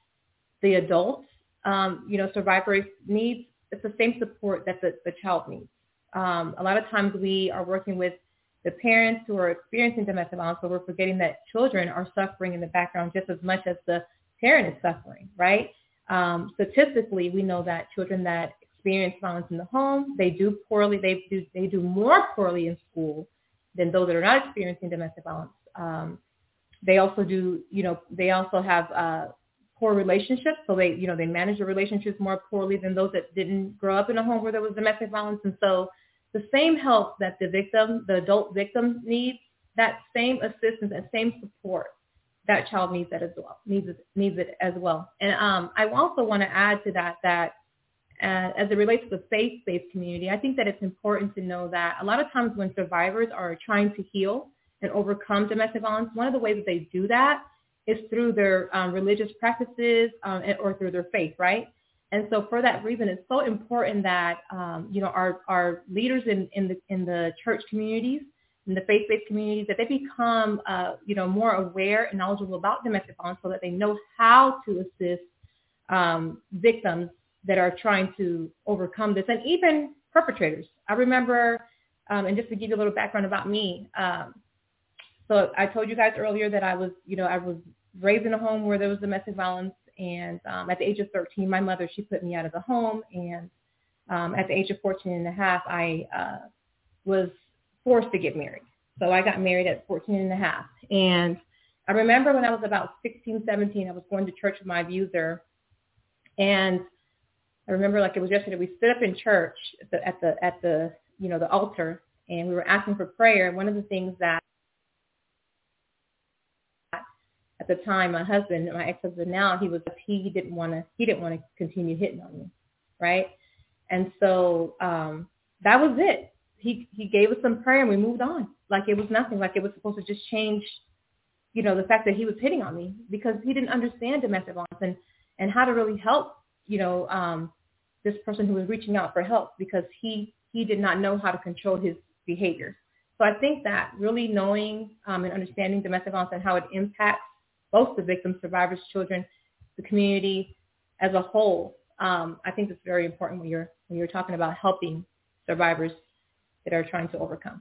the adult, um, you know, survivors need it's the same support that the, the child needs. Um, a lot of times we are working with the parents who are experiencing domestic violence, but we're forgetting that children are suffering in the background just as much as the parent is suffering, right? Um, statistically, we know that children that experience violence in the home, they do poorly, they do, they do more poorly in school than those that are not experiencing domestic violence. Um, they also do, you know, they also have uh, poor relationships. So they, you know, they manage their relationships more poorly than those that didn't grow up in a home where there was domestic violence. And so the same help that the victim, the adult victim needs, that same assistance, that same support, that child needs that as well, needs it, needs it as well. And um, I also want to add to that that uh, as it relates to the faith-based community, I think that it's important to know that a lot of times when survivors are trying to heal and overcome domestic violence, one of the ways that they do that is through their um, religious practices um, or through their faith, right? And so for that reason, it's so important that um, you know our our leaders in in the in the church communities, in the faith-based communities, that they become uh, you know more aware and knowledgeable about domestic violence, so that they know how to assist um, victims that are trying to overcome this, and even perpetrators. I remember, um, and just to give you a little background about me, um, so I told you guys earlier that I was, you know, I was raised in a home where there was domestic violence. And um, at the age of 13, my mother, she put me out of the home. And um, at the age of 14 and a half, I uh, was forced to get married. So I got married at 14 and a half. And I remember when I was about 16, 17, I was going to church with my abuser. And I remember like it was yesterday, we stood up in church at the, at the, at the you know, the altar and we were asking for prayer. And one of the things that at the time, my husband, my ex-husband now, he was he didn't want to he didn't want to continue hitting on me, right? And so um, that was it. He he gave us some prayer and we moved on, like it was nothing, like it was supposed to just change, you know, the fact that he was hitting on me because he didn't understand domestic violence and and how to really help, you know, um, this person who was reaching out for help because he he did not know how to control his behavior. So I think that really knowing um, and understanding domestic violence and how it impacts both the victims, survivors, children, the community as a whole. Um, I think it's very important when you're when you're talking about helping survivors that are trying to overcome.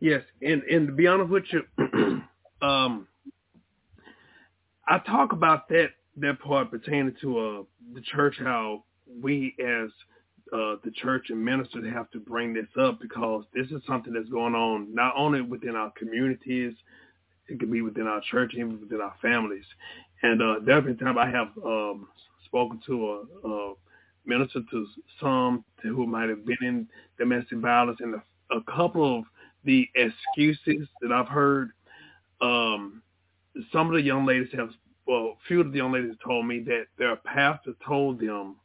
Yes, and and to be honest with you, [CLEARS THROAT] um, I talk about that that part pertaining to uh, the church, how we as uh, the church and ministers have to bring this up because this is something that's going on not only within our communities, it could be within our church, even within our families. And uh, there have been times I have um, spoken to a, a minister to some who might have been in domestic violence, and a, a couple of the excuses that I've heard. Um, some of the young ladies have, well, a few of the young ladies told me that their pastor told them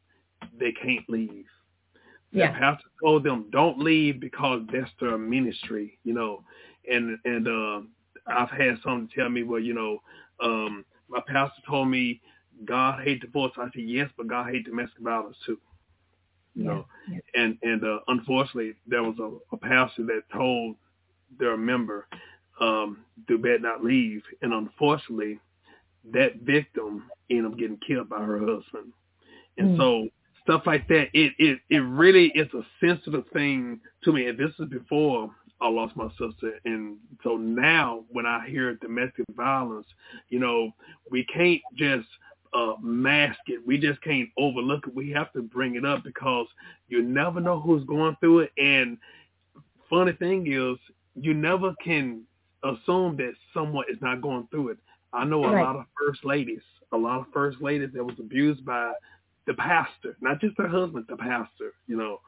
they can't leave Yeah. The pastor told them, don't leave because that's their ministry, you know. And and uh, I've had some tell me, well, you know, um, my pastor told me God hate divorce. I said, yes, but God hate domestic violence too. You Yeah, know, yeah. and and uh, unfortunately, there was a, a pastor that told their member, um, "Do better not leave," and unfortunately, that victim ended up getting killed by her husband. And Mm. so stuff like that, it it it really is a sensitive thing to me. And this is before I lost my sister, and so now when I hear domestic violence, you know, we can't just uh, mask it. We just can't overlook it. We have to bring it up because you never know who's going through it. And funny thing is, you never can assume that someone is not going through it. I know a Right. lot of first ladies, a lot of first ladies that was abused by the pastor, not just their husband, the pastor, you know.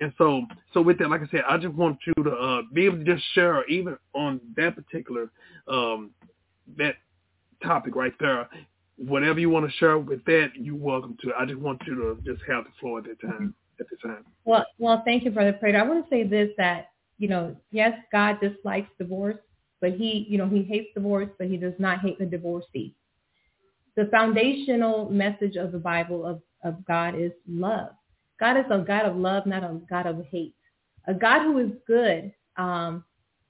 And so, so with that, like I said, I just want you to uh, be able to just share, even on that particular um, that topic right there, whatever you want to share with that, you're welcome to. I just want you to just have the floor at that time. At the time. Well, well, thank you, Brother Prater. I want to say this that you know, yes, God dislikes divorce, but He, you know, He hates divorce, but He does not hate the divorcee. The foundational message of the Bible of of God is love. God is a God of love, not a God of hate. A God who is good um,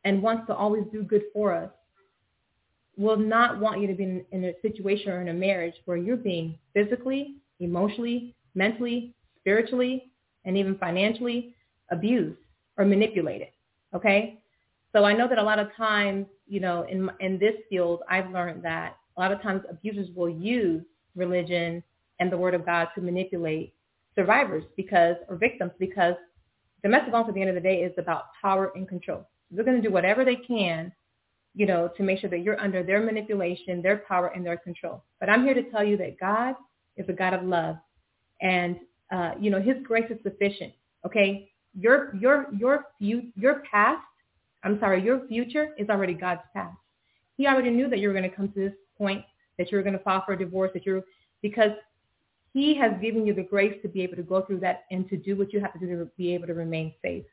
and wants to always do good for us will not want you to be in, in a situation or in a marriage where you're being physically, emotionally, mentally, spiritually, and even financially abused or manipulated. Okay? So I know that a lot of times, you know, in in this field, I've learned that a lot of times abusers will use religion and the word of God to manipulate survivors because or victims because domestic violence at the end of the day is about power and control. They're going to do whatever they can, you know, to make sure that you're under their manipulation, their power, and their control. But I'm here to tell you that God is a God of love, and uh, you know His grace is sufficient. Okay, your your your fu- your past, I'm sorry, your future is already God's past. He already knew that you were going to come to this point, that you were going to file for a divorce, that you're because he has given you the grace to be able to go through that and to do what you have to do to be able to remain safe.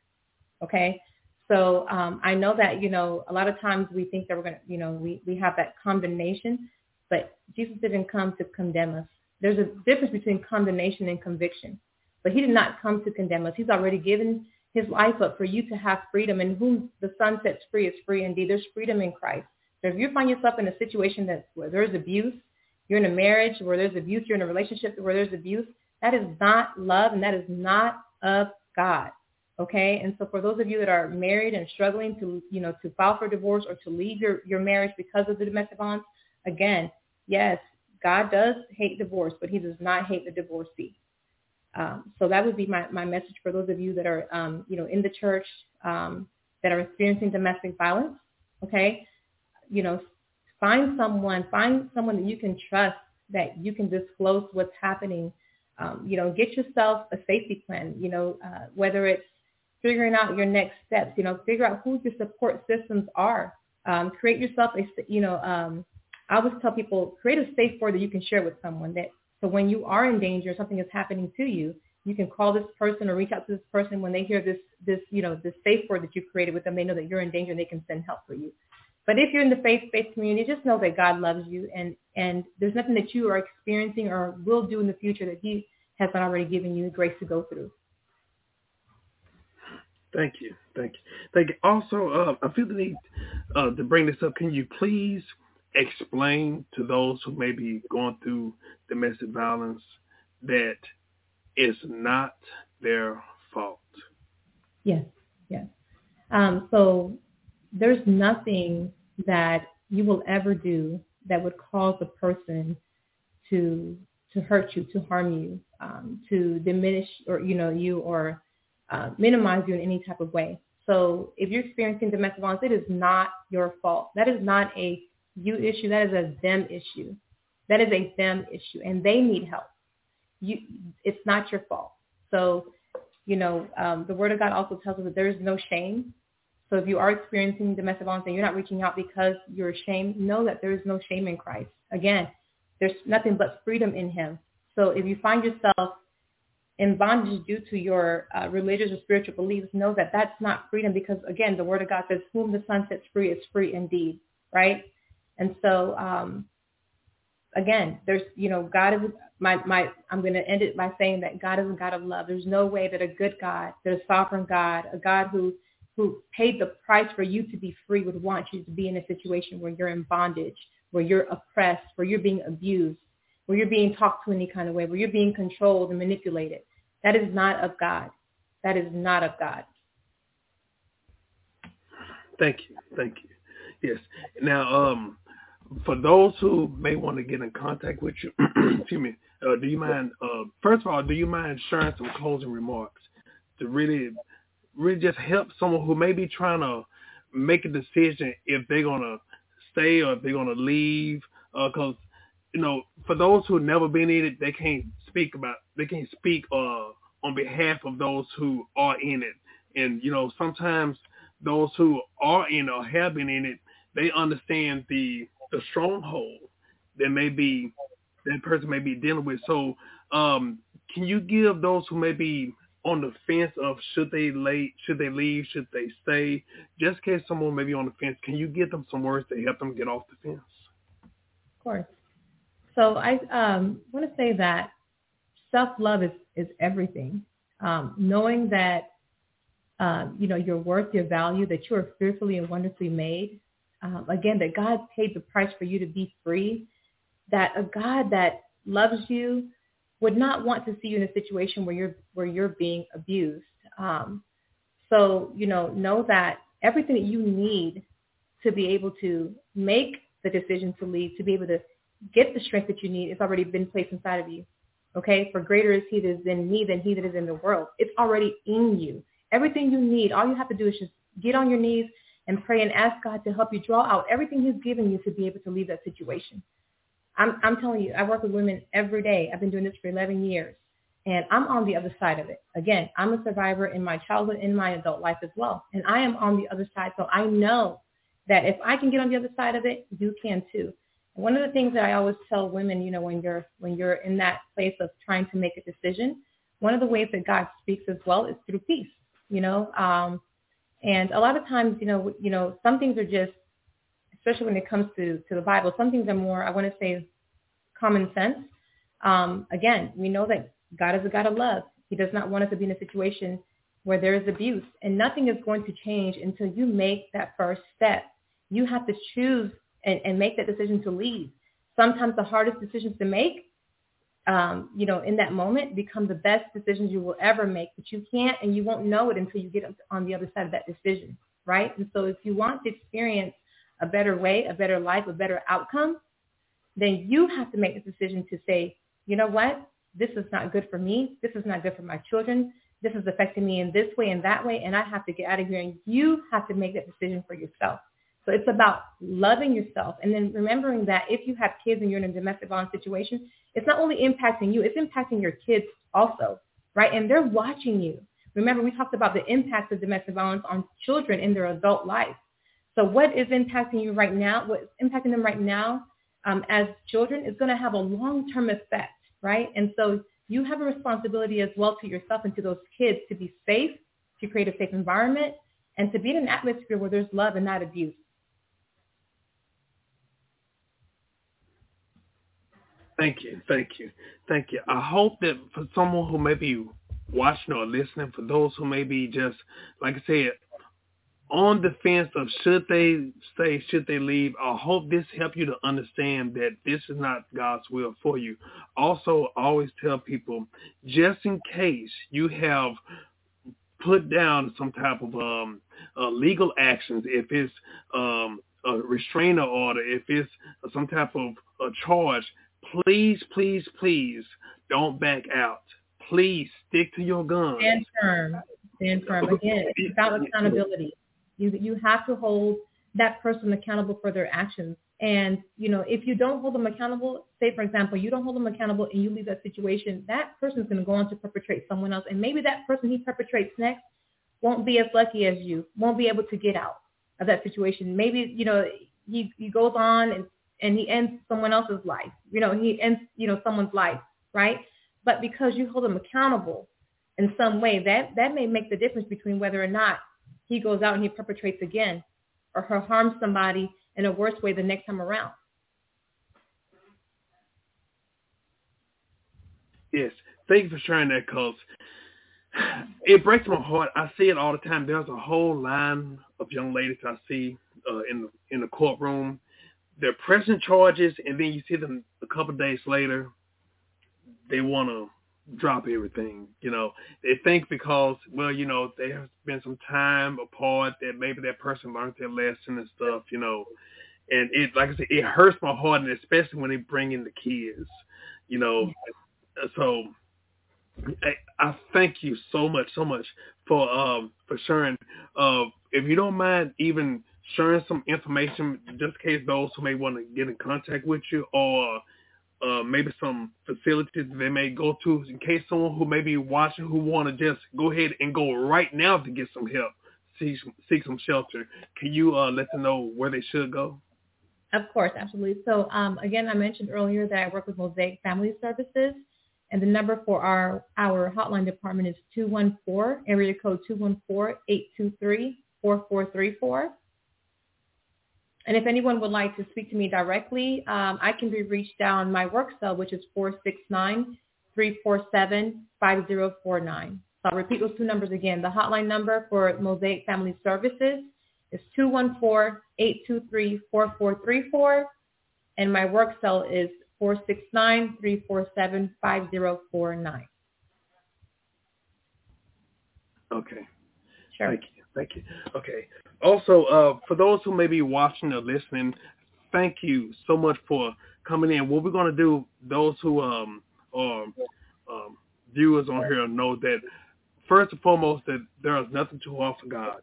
Okay. So um, I know that, you know, a lot of times we think that we're going to, you know, we, we have that condemnation, but Jesus didn't come to condemn us. There's a difference between condemnation and conviction. But he did not come to condemn us. He's already given his life up for you to have freedom. And whom the Son sets free is free indeed. There's freedom in Christ. So if you find yourself in a situation that where there's abuse, you're in a marriage where there's abuse, you're in a relationship where there's abuse, that is not love and that is not of God. Okay? And so for those of you that are married and struggling to, you know, to file for divorce or to leave your, your marriage because of the domestic violence, again, yes, God does hate divorce, but he does not hate the divorcee. Um, so that would be my, my message for those of you that are, um, you know, in the church um, that are experiencing domestic violence. Okay, you know, find someone, find someone that you can trust that you can disclose what's happening. Um, you know, get yourself a safety plan. You know, uh, whether it's figuring out your next steps. You know, figure out who your support systems are. Um, create yourself a, you know, um, I always tell people create a safe word that you can share with someone that so when you are in danger, something is happening to you, you can call this person or reach out to this person when they hear this this you know this safe word that you created with them. They know that you're in danger and they can send help for you. But if you're in the faith-based community, just know that God loves you and and there's nothing that you are experiencing or will do in the future that He has not already given you the grace to go through. Thank you, thank you, thank you. Also, uh, I feel the need uh, to bring this up. Can you please explain to those who may be going through domestic violence that it's not their fault? Yes, yes. Um, so there's nothing that you will ever do that would cause a person to to hurt you, to harm you, um, to diminish or you know you or uh, minimize you in any type of way. So if you're experiencing domestic violence, it is not your fault. That is not a you issue. That is a them issue. That is a them issue, and they need help. You, it's not your fault. So, you know, um, the Word of God also tells us that there is no shame. So if you are experiencing domestic violence and you're not reaching out because you're ashamed, know that there is no shame in Christ. Again, there's nothing but freedom in Him. So if you find yourself in bondage due to your uh, religious or spiritual beliefs, know that that's not freedom because, again, the Word of God says, whom the Son sets free is free indeed, right? And so, um, again, there's, you know, God is, my, my, I'm going to end it by saying that God is a God of love. There's no way that a good God, that a sovereign God, a God who, who paid the price for you to be free would want you to be in a situation where you're in bondage, where you're oppressed, where you're being abused, where you're being talked to any kind of way, where you're being controlled and manipulated. That is not of God. That is not of God. Thank you. Thank you. Yes. Now, um, for those who may want to get in contact with you, [CLEARS THROAT] excuse me, uh, do you mind, uh, first of all, do you mind sharing some closing remarks to really, really just help someone who may be trying to make a decision if they're to stay or if they're to leave? Because, uh, you know, for those who never been in it, they can't speak about, they can't speak uh, on behalf of those who are in it. And, you know, sometimes those who are in or have been in it, they understand the the stronghold that may be that person may be dealing with. So, um, can you give those who may be on the fence of should they should they leave, should they stay, just in case someone may be on the fence, can you get them some words to help them get off the fence? Of course. So I um, want to say that self-love is, is everything. Um, knowing that, um, you know, your worth, your value, that you are fearfully and wonderfully made, um, again, that God paid the price for you to be free, that a God that loves you would not want to see you in a situation where you're where you're being abused. Um, so you know, know that everything that you need to be able to make the decision to leave, to be able to get the strength that you need, it's already been placed inside of you. Okay, for greater is He that is in me than He that is in the world. It's already in you. Everything you need, all you have to do is just get on your knees and pray and ask God to help you draw out everything he's given you to be able to leave that situation. I'm, I'm telling you, I work with women every day. I've been doing this for 11 years, and I'm on the other side of it. Again, I'm a survivor in my childhood, in my adult life as well, and I am on the other side. So I know that if I can get on the other side of it, you can too. one of the things that I always tell women, you know, when you're when you're in that place of trying to make a decision, one of the ways that God speaks as well is through peace. You know, um, and a lot of times, you know, you know, some things are just, especially when it comes to, to the Bible, some things are more, I want to say, common sense. Um, again, we know that God is a God of love. He does not want us to be in a situation where there is abuse. And nothing is going to change until you make that first step. You have to choose and, and make that decision to leave. Sometimes the hardest decisions to make um, you know, in that moment become the best decisions you will ever make, but you can't and you won't know it until you get on the other side of that decision, right? And so if you want to experience a better way, a better life, a better outcome, then you have to make the decision to say, you know what? This is not good for me. This is not good for my children. This is affecting me in this way and that way, and I have to get out of here. And you have to make that decision for yourself. So it's about loving yourself and then remembering that if you have kids and you're in a domestic violence situation, it's not only impacting you, it's impacting your kids also, right? And they're watching you. Remember, we talked about the impacts of domestic violence on children in their adult life. So what is impacting you right now, what's impacting them right now um, as children is going to have a long-term effect, right? And so you have a responsibility as well to yourself and to those kids to be safe, to create a safe environment, and to be in an atmosphere where there's love and not abuse. Thank you, thank you, thank you. I hope that for someone who may be watching or listening, for those who may be just, like I said, on the fence of should they stay, should they leave, I hope this help you to understand that this is not God's will for you. Also, always tell people, just in case you have put down some type of um, uh, legal actions, if it's um, a restrainer order, if it's some type of a charge, please, please, please don't back out. Please stick to your guns. Stand firm. Stand firm. Again, it's about accountability. You you have to hold that person accountable for their actions. And you know, if you don't hold them accountable, say for example, you don't hold them accountable and you leave that situation, that person's going to go on to perpetrate someone else, and maybe that person he perpetrates next won't be as lucky as you, won't be able to get out of that situation. Maybe you know he he goes on and and he ends someone else's life. You know, he ends, you know, someone's life, right? but because you hold them accountable in some way, that, that may make the difference between whether or not he goes out and he perpetrates again or her harms somebody in a worse way the next time around. Yes. Thank you for sharing that, cause it breaks my heart. I see it all the time. There's a whole line of young ladies I see uh, in the in the courtroom. They're pressing charges, and then you see them a couple days later. They want to drop everything. You know, they think because well, you know, there has been some time apart that maybe that person learned their lesson and stuff. You know, and it like I said, it hurts my heart, and especially when they bring in the kids. You know, so I, I thank you so much, so much for um for sharing. Uh, if you don't mind, even sharing some information, just in case those who may want to get in contact with you, or uh, maybe some facilities they may go to, in case someone who may be watching who want to just go ahead and go right now to get some help, seek seek some shelter. Can you uh, let them know where they should go? Of course, absolutely. So um, again, I mentioned earlier that I work with Mosaic Family Services. And the number for our, our hotline department is 214, area code 214-823-4434. And if anyone would like to speak to me directly, um, I can be reached down my work cell, which is 469-347-5049. So I'll repeat those two numbers again. The hotline number for Mosaic Family Services is 214-823-4434. And my work cell is 469-347-5049. Okay. Sure. Thank you. Thank you. Okay. Also, uh, for those who may be watching or listening, thank you so much for coming in. What we're going to do, those who um, are um, viewers on here know that first and foremost that there is nothing too hard for God.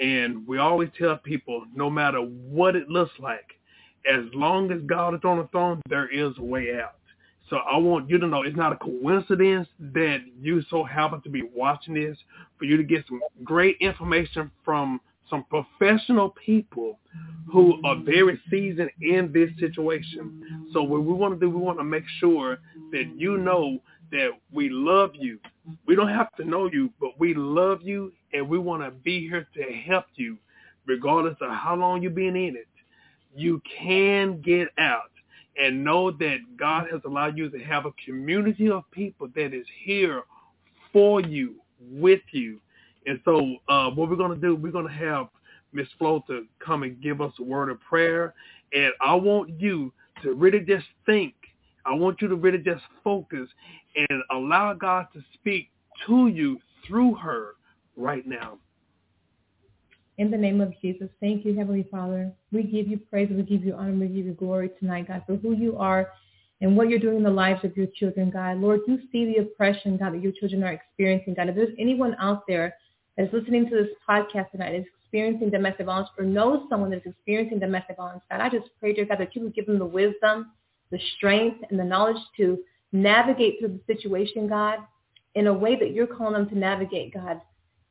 And we always tell people, no matter what it looks like, as long as God is on the throne, there is a way out. So I want you to know it's not a coincidence that you so happen to be watching this for you to get some great information from some professional people who are very seasoned in this situation. So what we want to do, we want to make sure that you know that we love you. We don't have to know you, but we love you and we want to be here to help you regardless of how long you've been in it you can get out and know that God has allowed you to have a community of people that is here for you, with you. And so uh, what we're going to do, we're going to have Miss Flo to come and give us a word of prayer. And I want you to really just think. I want you to really just focus and allow God to speak to you through her right now. In the name of Jesus, thank you, Heavenly Father. We give you praise, we give you honor, we give you glory tonight, God, for who you are and what you're doing in the lives of your children, God. Lord, you see the oppression, God, that your children are experiencing, God. If there's anyone out there that's listening to this podcast tonight is experiencing domestic violence or knows someone that's experiencing domestic violence, God, I just pray, dear God, that you would give them the wisdom, the strength, and the knowledge to navigate through the situation, God, in a way that you're calling them to navigate, God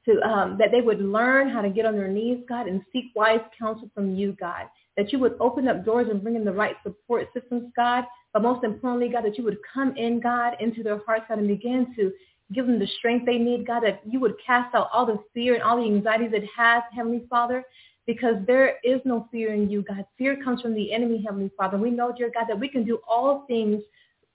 to um, that they would learn how to get on their knees, God, and seek wise counsel from you, God. That you would open up doors and bring in the right support systems, God. But most importantly, God, that you would come in, God, into their hearts, God, and begin to give them the strength they need, God, that you would cast out all the fear and all the anxiety that has, Heavenly Father, because there is no fear in you, God. Fear comes from the enemy, Heavenly Father. We know, dear God, that we can do all things,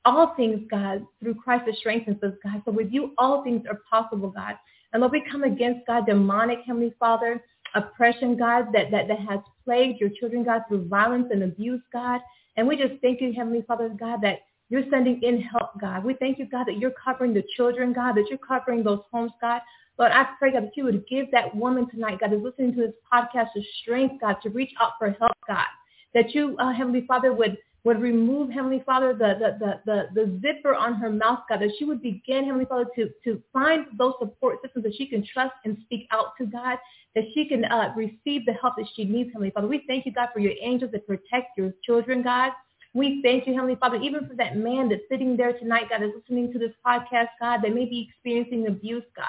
all things, God, through Christ that strengthens us, God. So with you, all things are possible, God. And Lord, we come against, God, demonic, Heavenly Father, oppression, God, that, that, that has plagued your children, God, through violence and abuse, God. And we just thank you, Heavenly Father, God, that you're sending in help, God. We thank you, God, that you're covering the children, God, that you're covering those homes, God. Lord, I pray, God, that you would give that woman tonight, God, who's listening to this podcast the strength, God, to reach out for help, God. That you, uh, Heavenly Father, would would remove, Heavenly Father, the, the, the, the, the zipper on her mouth, God, that she would begin, Heavenly Father, to, to find those support systems that she can trust and speak out to, God, that she can uh, receive the help that she needs, Heavenly Father. We thank you, God, for your angels that protect your children, God. We thank you, Heavenly Father, even for that man that's sitting there tonight, God, is listening to this podcast, God, that may be experiencing abuse, God.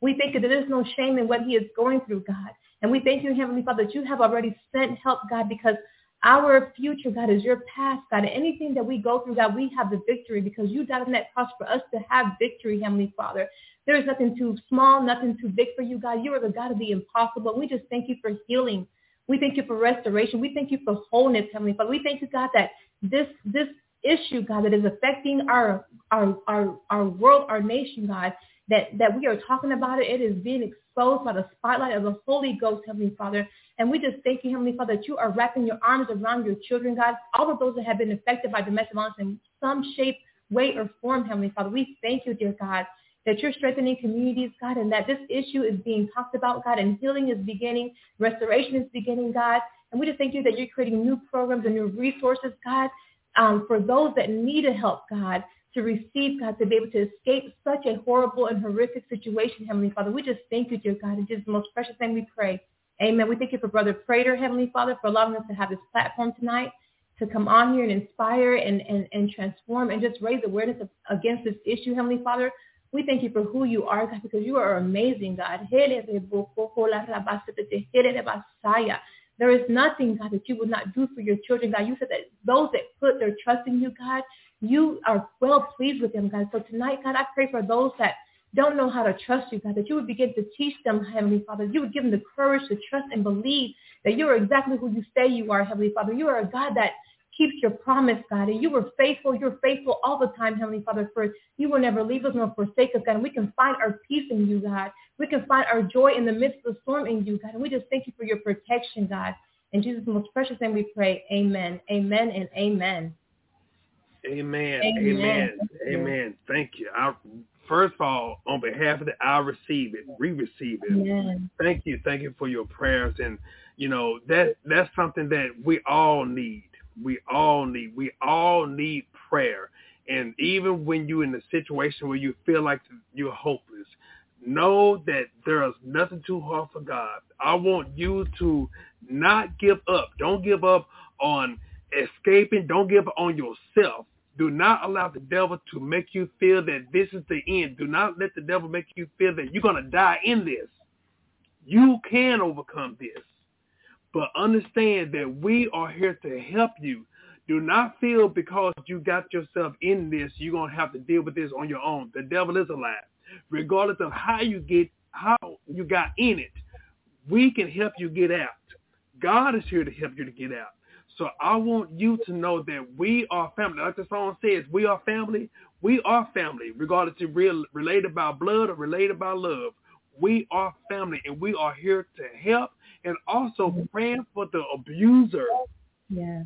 We thank you that there's no shame in what he is going through, God. And we thank you, Heavenly Father, that you have already sent help, God, because our future, God, is your past, God. And Anything that we go through, God, we have the victory because you died on that cross for us to have victory, Heavenly Father. There is nothing too small, nothing too big for you, God. You are the God of the impossible. We just thank you for healing. We thank you for restoration. We thank you for wholeness, Heavenly Father. We thank you, God, that this this issue, God, that is affecting our our our, our world, our nation, God, that, that we are talking about it. It is being exposed by the spotlight of the Holy Ghost, Heavenly Father. And we just thank you, Heavenly Father, that you are wrapping your arms around your children, God, all of those that have been affected by domestic violence in some shape, way, or form, Heavenly Father. We thank you, dear God, that you're strengthening communities, God, and that this issue is being talked about, God, and healing is beginning, restoration is beginning, God. And we just thank you that you're creating new programs and new resources, God, um, for those that need help, God, to receive, God, to be able to escape such a horrible and horrific situation, Heavenly Father. We just thank you, dear God. In just the most precious thing we pray. Amen. We thank you for Brother Prater, Heavenly Father, for allowing us to have this platform tonight to come on here and inspire and, and, and transform and just raise awareness of, against this issue, Heavenly Father. We thank you for who you are, God, because you are amazing, God. There is nothing, God, that you would not do for your children, God. You said that those that put their trust in you, God, you are well pleased with them, God. So tonight, God, I pray for those that don't know how to trust you, God, that you would begin to teach them, Heavenly Father. You would give them the courage to trust and believe that you are exactly who you say you are, Heavenly Father. You are a God that keeps your promise, God. And you were faithful. You're faithful all the time, Heavenly Father, first. you will never leave us nor forsake us, God. And we can find our peace in you, God. We can find our joy in the midst of the storm in you, God. And we just thank you for your protection, God. In Jesus' most precious name we pray. Amen. Amen and amen. Amen. Amen. Amen. Thank you. Amen. Thank you. I, first of all, on behalf of the, I receive it. We receive it. Amen. Thank you. Thank you for your prayers. And, you know, that that's something that we all need. We all need. We all need prayer. And even when you're in a situation where you feel like you're hopeless, know that there is nothing too hard for God. I want you to not give up. Don't give up on escaping. Don't give up on yourself. Do not allow the devil to make you feel that this is the end. Do not let the devil make you feel that you're going to die in this. You can overcome this. But understand that we are here to help you. Do not feel because you got yourself in this, you're going to have to deal with this on your own. The devil is alive. Regardless of how you get, how you got in it, we can help you get out. God is here to help you to get out. So I want you to know that we are family. Like the song says, we are family. We are family, regardless if real related by blood or related by love. We are family, and we are here to help and also praying for the abuser. Yes.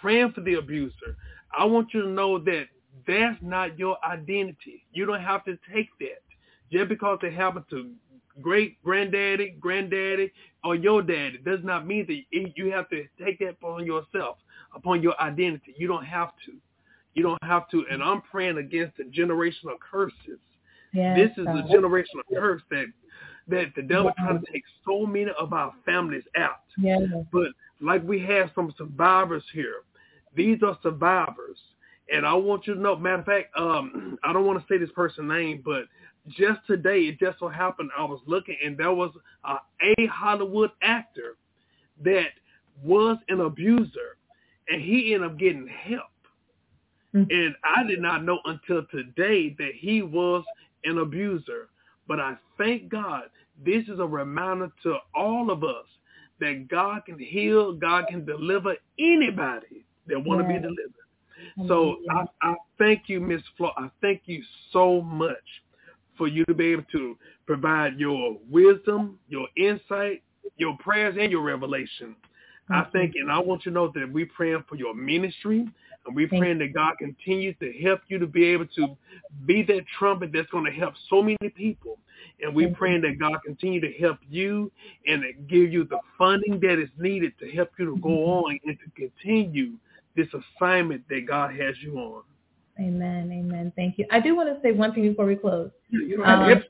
Praying for the abuser. I want you to know that that's not your identity. You don't have to take that. Just because it happened to great granddaddy, granddaddy, or your daddy does not mean that you- you have to take that upon yourself, upon your identity. You don't have to. You don't have to. And I'm praying against the generational curses. Yes. This is the generational curse that that the devil trying to take so many of our families out. Yes. But like we have some survivors here, these are survivors. And I want you to know, matter of fact, um, [CLEARS THROAT] I don't want to say this person's name, but just today, it just so happened I was looking and there was a, a Hollywood actor that was an abuser and he ended up getting help. Mhm. And I did not know until today that he was an abuser. But I thank God this is a reminder to all of us that God can heal, God can deliver anybody that want to be Yes. delivered. So I, I thank you, Miss Flo. I thank you so much for you to be able to provide your wisdom, your insight, your prayers, and your revelation. I Thank you. think, and I want you to know that we praying for your ministry, and we Thank praying that God continues to help you to be able to be that trumpet that's going to help so many people. And we Thank you. praying that God continue to help you and give you the funding that is needed to help you to go Mm-hmm. on and to continue this assignment that God has you on. Amen. Amen. Thank you. I do want to say one thing before we close. Um,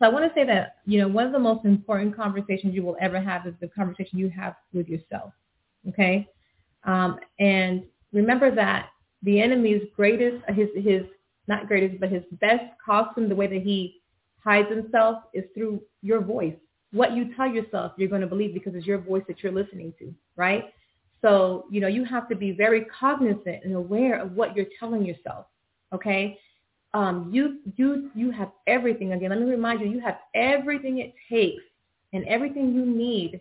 So I want to say that, you know, one of the most important conversations you will ever have is the conversation you have with yourself. Okay? Um, and remember that the enemy's greatest, his, his, not greatest, but his best costume, the way that he hides himself is through your voice. What you tell yourself, you're going to believe because it's your voice that you're listening to, right? So, you know, you have to be very cognizant and aware of what you're telling yourself. Okay. Um, you, you, you have everything. Again, let me remind you, you have everything it takes and everything you need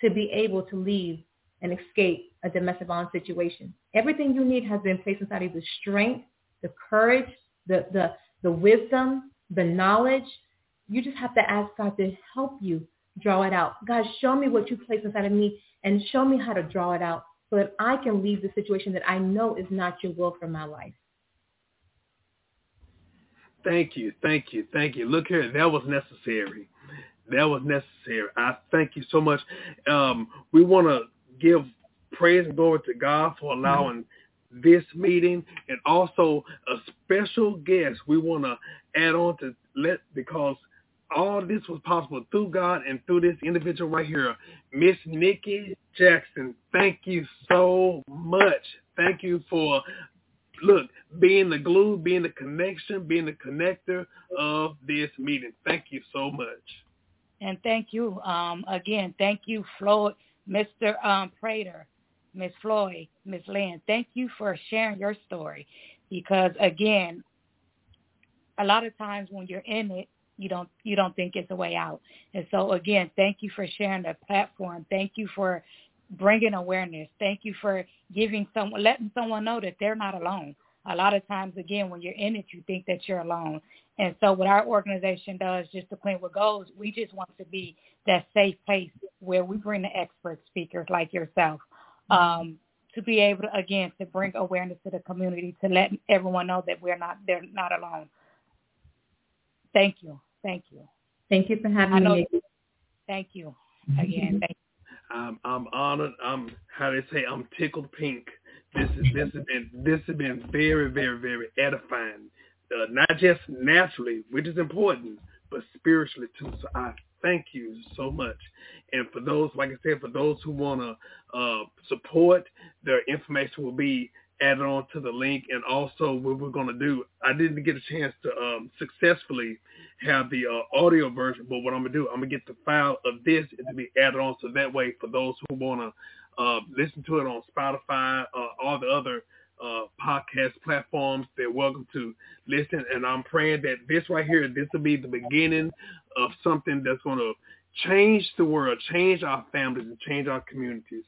to be able to leave and escape a domestic violence situation. Everything you need has been placed inside of you, the strength, the courage, the, the, the wisdom, the knowledge. You just have to ask God to help you draw it out. God, show me what you placed inside of me and show me how to draw it out so that I can leave the situation that I know is not your will for my life. Thank you, thank you, thank you. Look here, that was necessary. That was necessary. I thank you so much. Um, we want to give praise and glory to God for allowing this meeting and also a special guest we want to add on to let because all this was possible through God and through this individual right here, Miss Nikki Jackson. Thank you so much. Thank you for look being the glue, being the connection, being the connector of this meeting. Thank you so much. And thank you um, again. Thank you, Floyd, Mr. Um, Prater, Miss Floyd, Miss Lynn. Thank you for sharing your story because again, a lot of times when you're in it, you don't you don't think it's a way out. And so again, thank you for sharing the platform. Thank you for bringing awareness. Thank you for giving someone letting someone know that they're not alone. A lot of times, again, when you're in it, you think that you're alone. And so what our organization does, just to point with goals, we just want to be that safe place where we bring the expert speakers like yourself um, to be able to, again, to bring awareness to the community, to let everyone know that we're not, they're not alone. Thank you. Thank you. Thank you for having know, me. Thank you again. Thank you. I'm I'm honored. I'm how they say I'm tickled pink. This is this has been this has been very very very edifying. Uh, not just naturally, which is important, but spiritually too. So I thank you so much. And for those, like I said, for those who want to uh, support, their information will be added on to the link. And also what we're going to do, I didn't get a chance to um, successfully have the uh, audio version, but what I'm going to do, I'm going to get the file of this to be added on. So that way for those who want to uh, listen to it on Spotify, uh, all the other uh, podcast platforms, they're welcome to listen. And I'm praying that this right here, this will be the beginning of something that's going to change the world, change our families, and change our communities.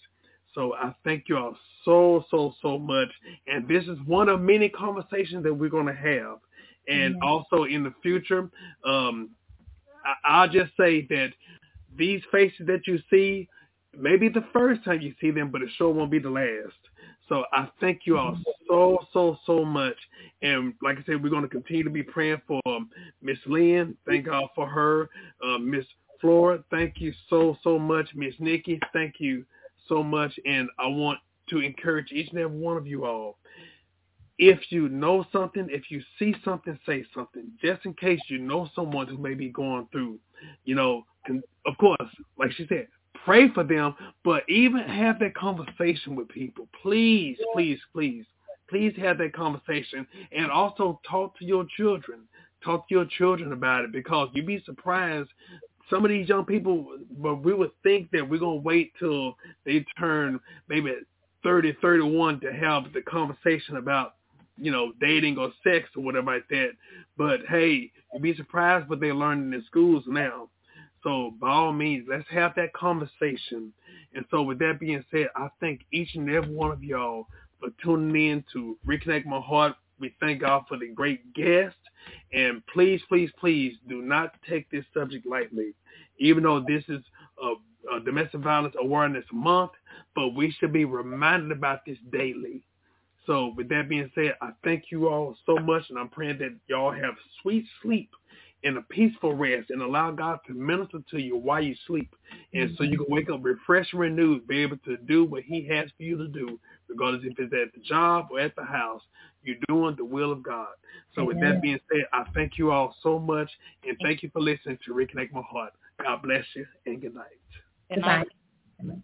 So I thank you all so, so, so much. And this is one of many conversations that we're going to have. And also in the future, um, I- I'll just say that these faces that you see, maybe the first time you see them, but it sure won't be the last. So I thank you all so, so, so much. And like I said, we're going to continue to be praying for um, Miss Lynn. Thank God for her. Uh, Miss Flora, thank you so, so much. Miss Nikki, thank you so much. And I want to encourage each and every one of you all. If you know something, if you see something, say something. Just in case you know someone who may be going through, you know, of course, like she said, pray for them, but even have that conversation with people. Please, please, please, please have that conversation and also talk to your children. Talk to your children about it because you'd be surprised. Some of these young people, but we would think that we're going to wait till they turn maybe 30, 31 to have the conversation about, you know, dating or sex or whatever like that. But hey, you'd be surprised what they're learning in schools now. So by all means, let's have that conversation. And so with that being said, I thank each and every one of y'all for tuning in to Reconnect My Heart. We thank God for the great guest. And please, please, please do not take this subject lightly. Even though this is a, a domestic violence awareness month, but we should be reminded about this daily. So with that being said, I thank you all so much and I'm praying that y'all have sweet sleep in a peaceful rest and allow God to minister to you while you sleep. And so you can wake up refreshed, renewed, be able to do what he has for you to do, regardless if it's at the job or at the house. You're doing the will of God. So Amen. with that being said, I thank you all so much and thank you for listening to Reconnect My Heart. God bless you and good night. Good night. Good night.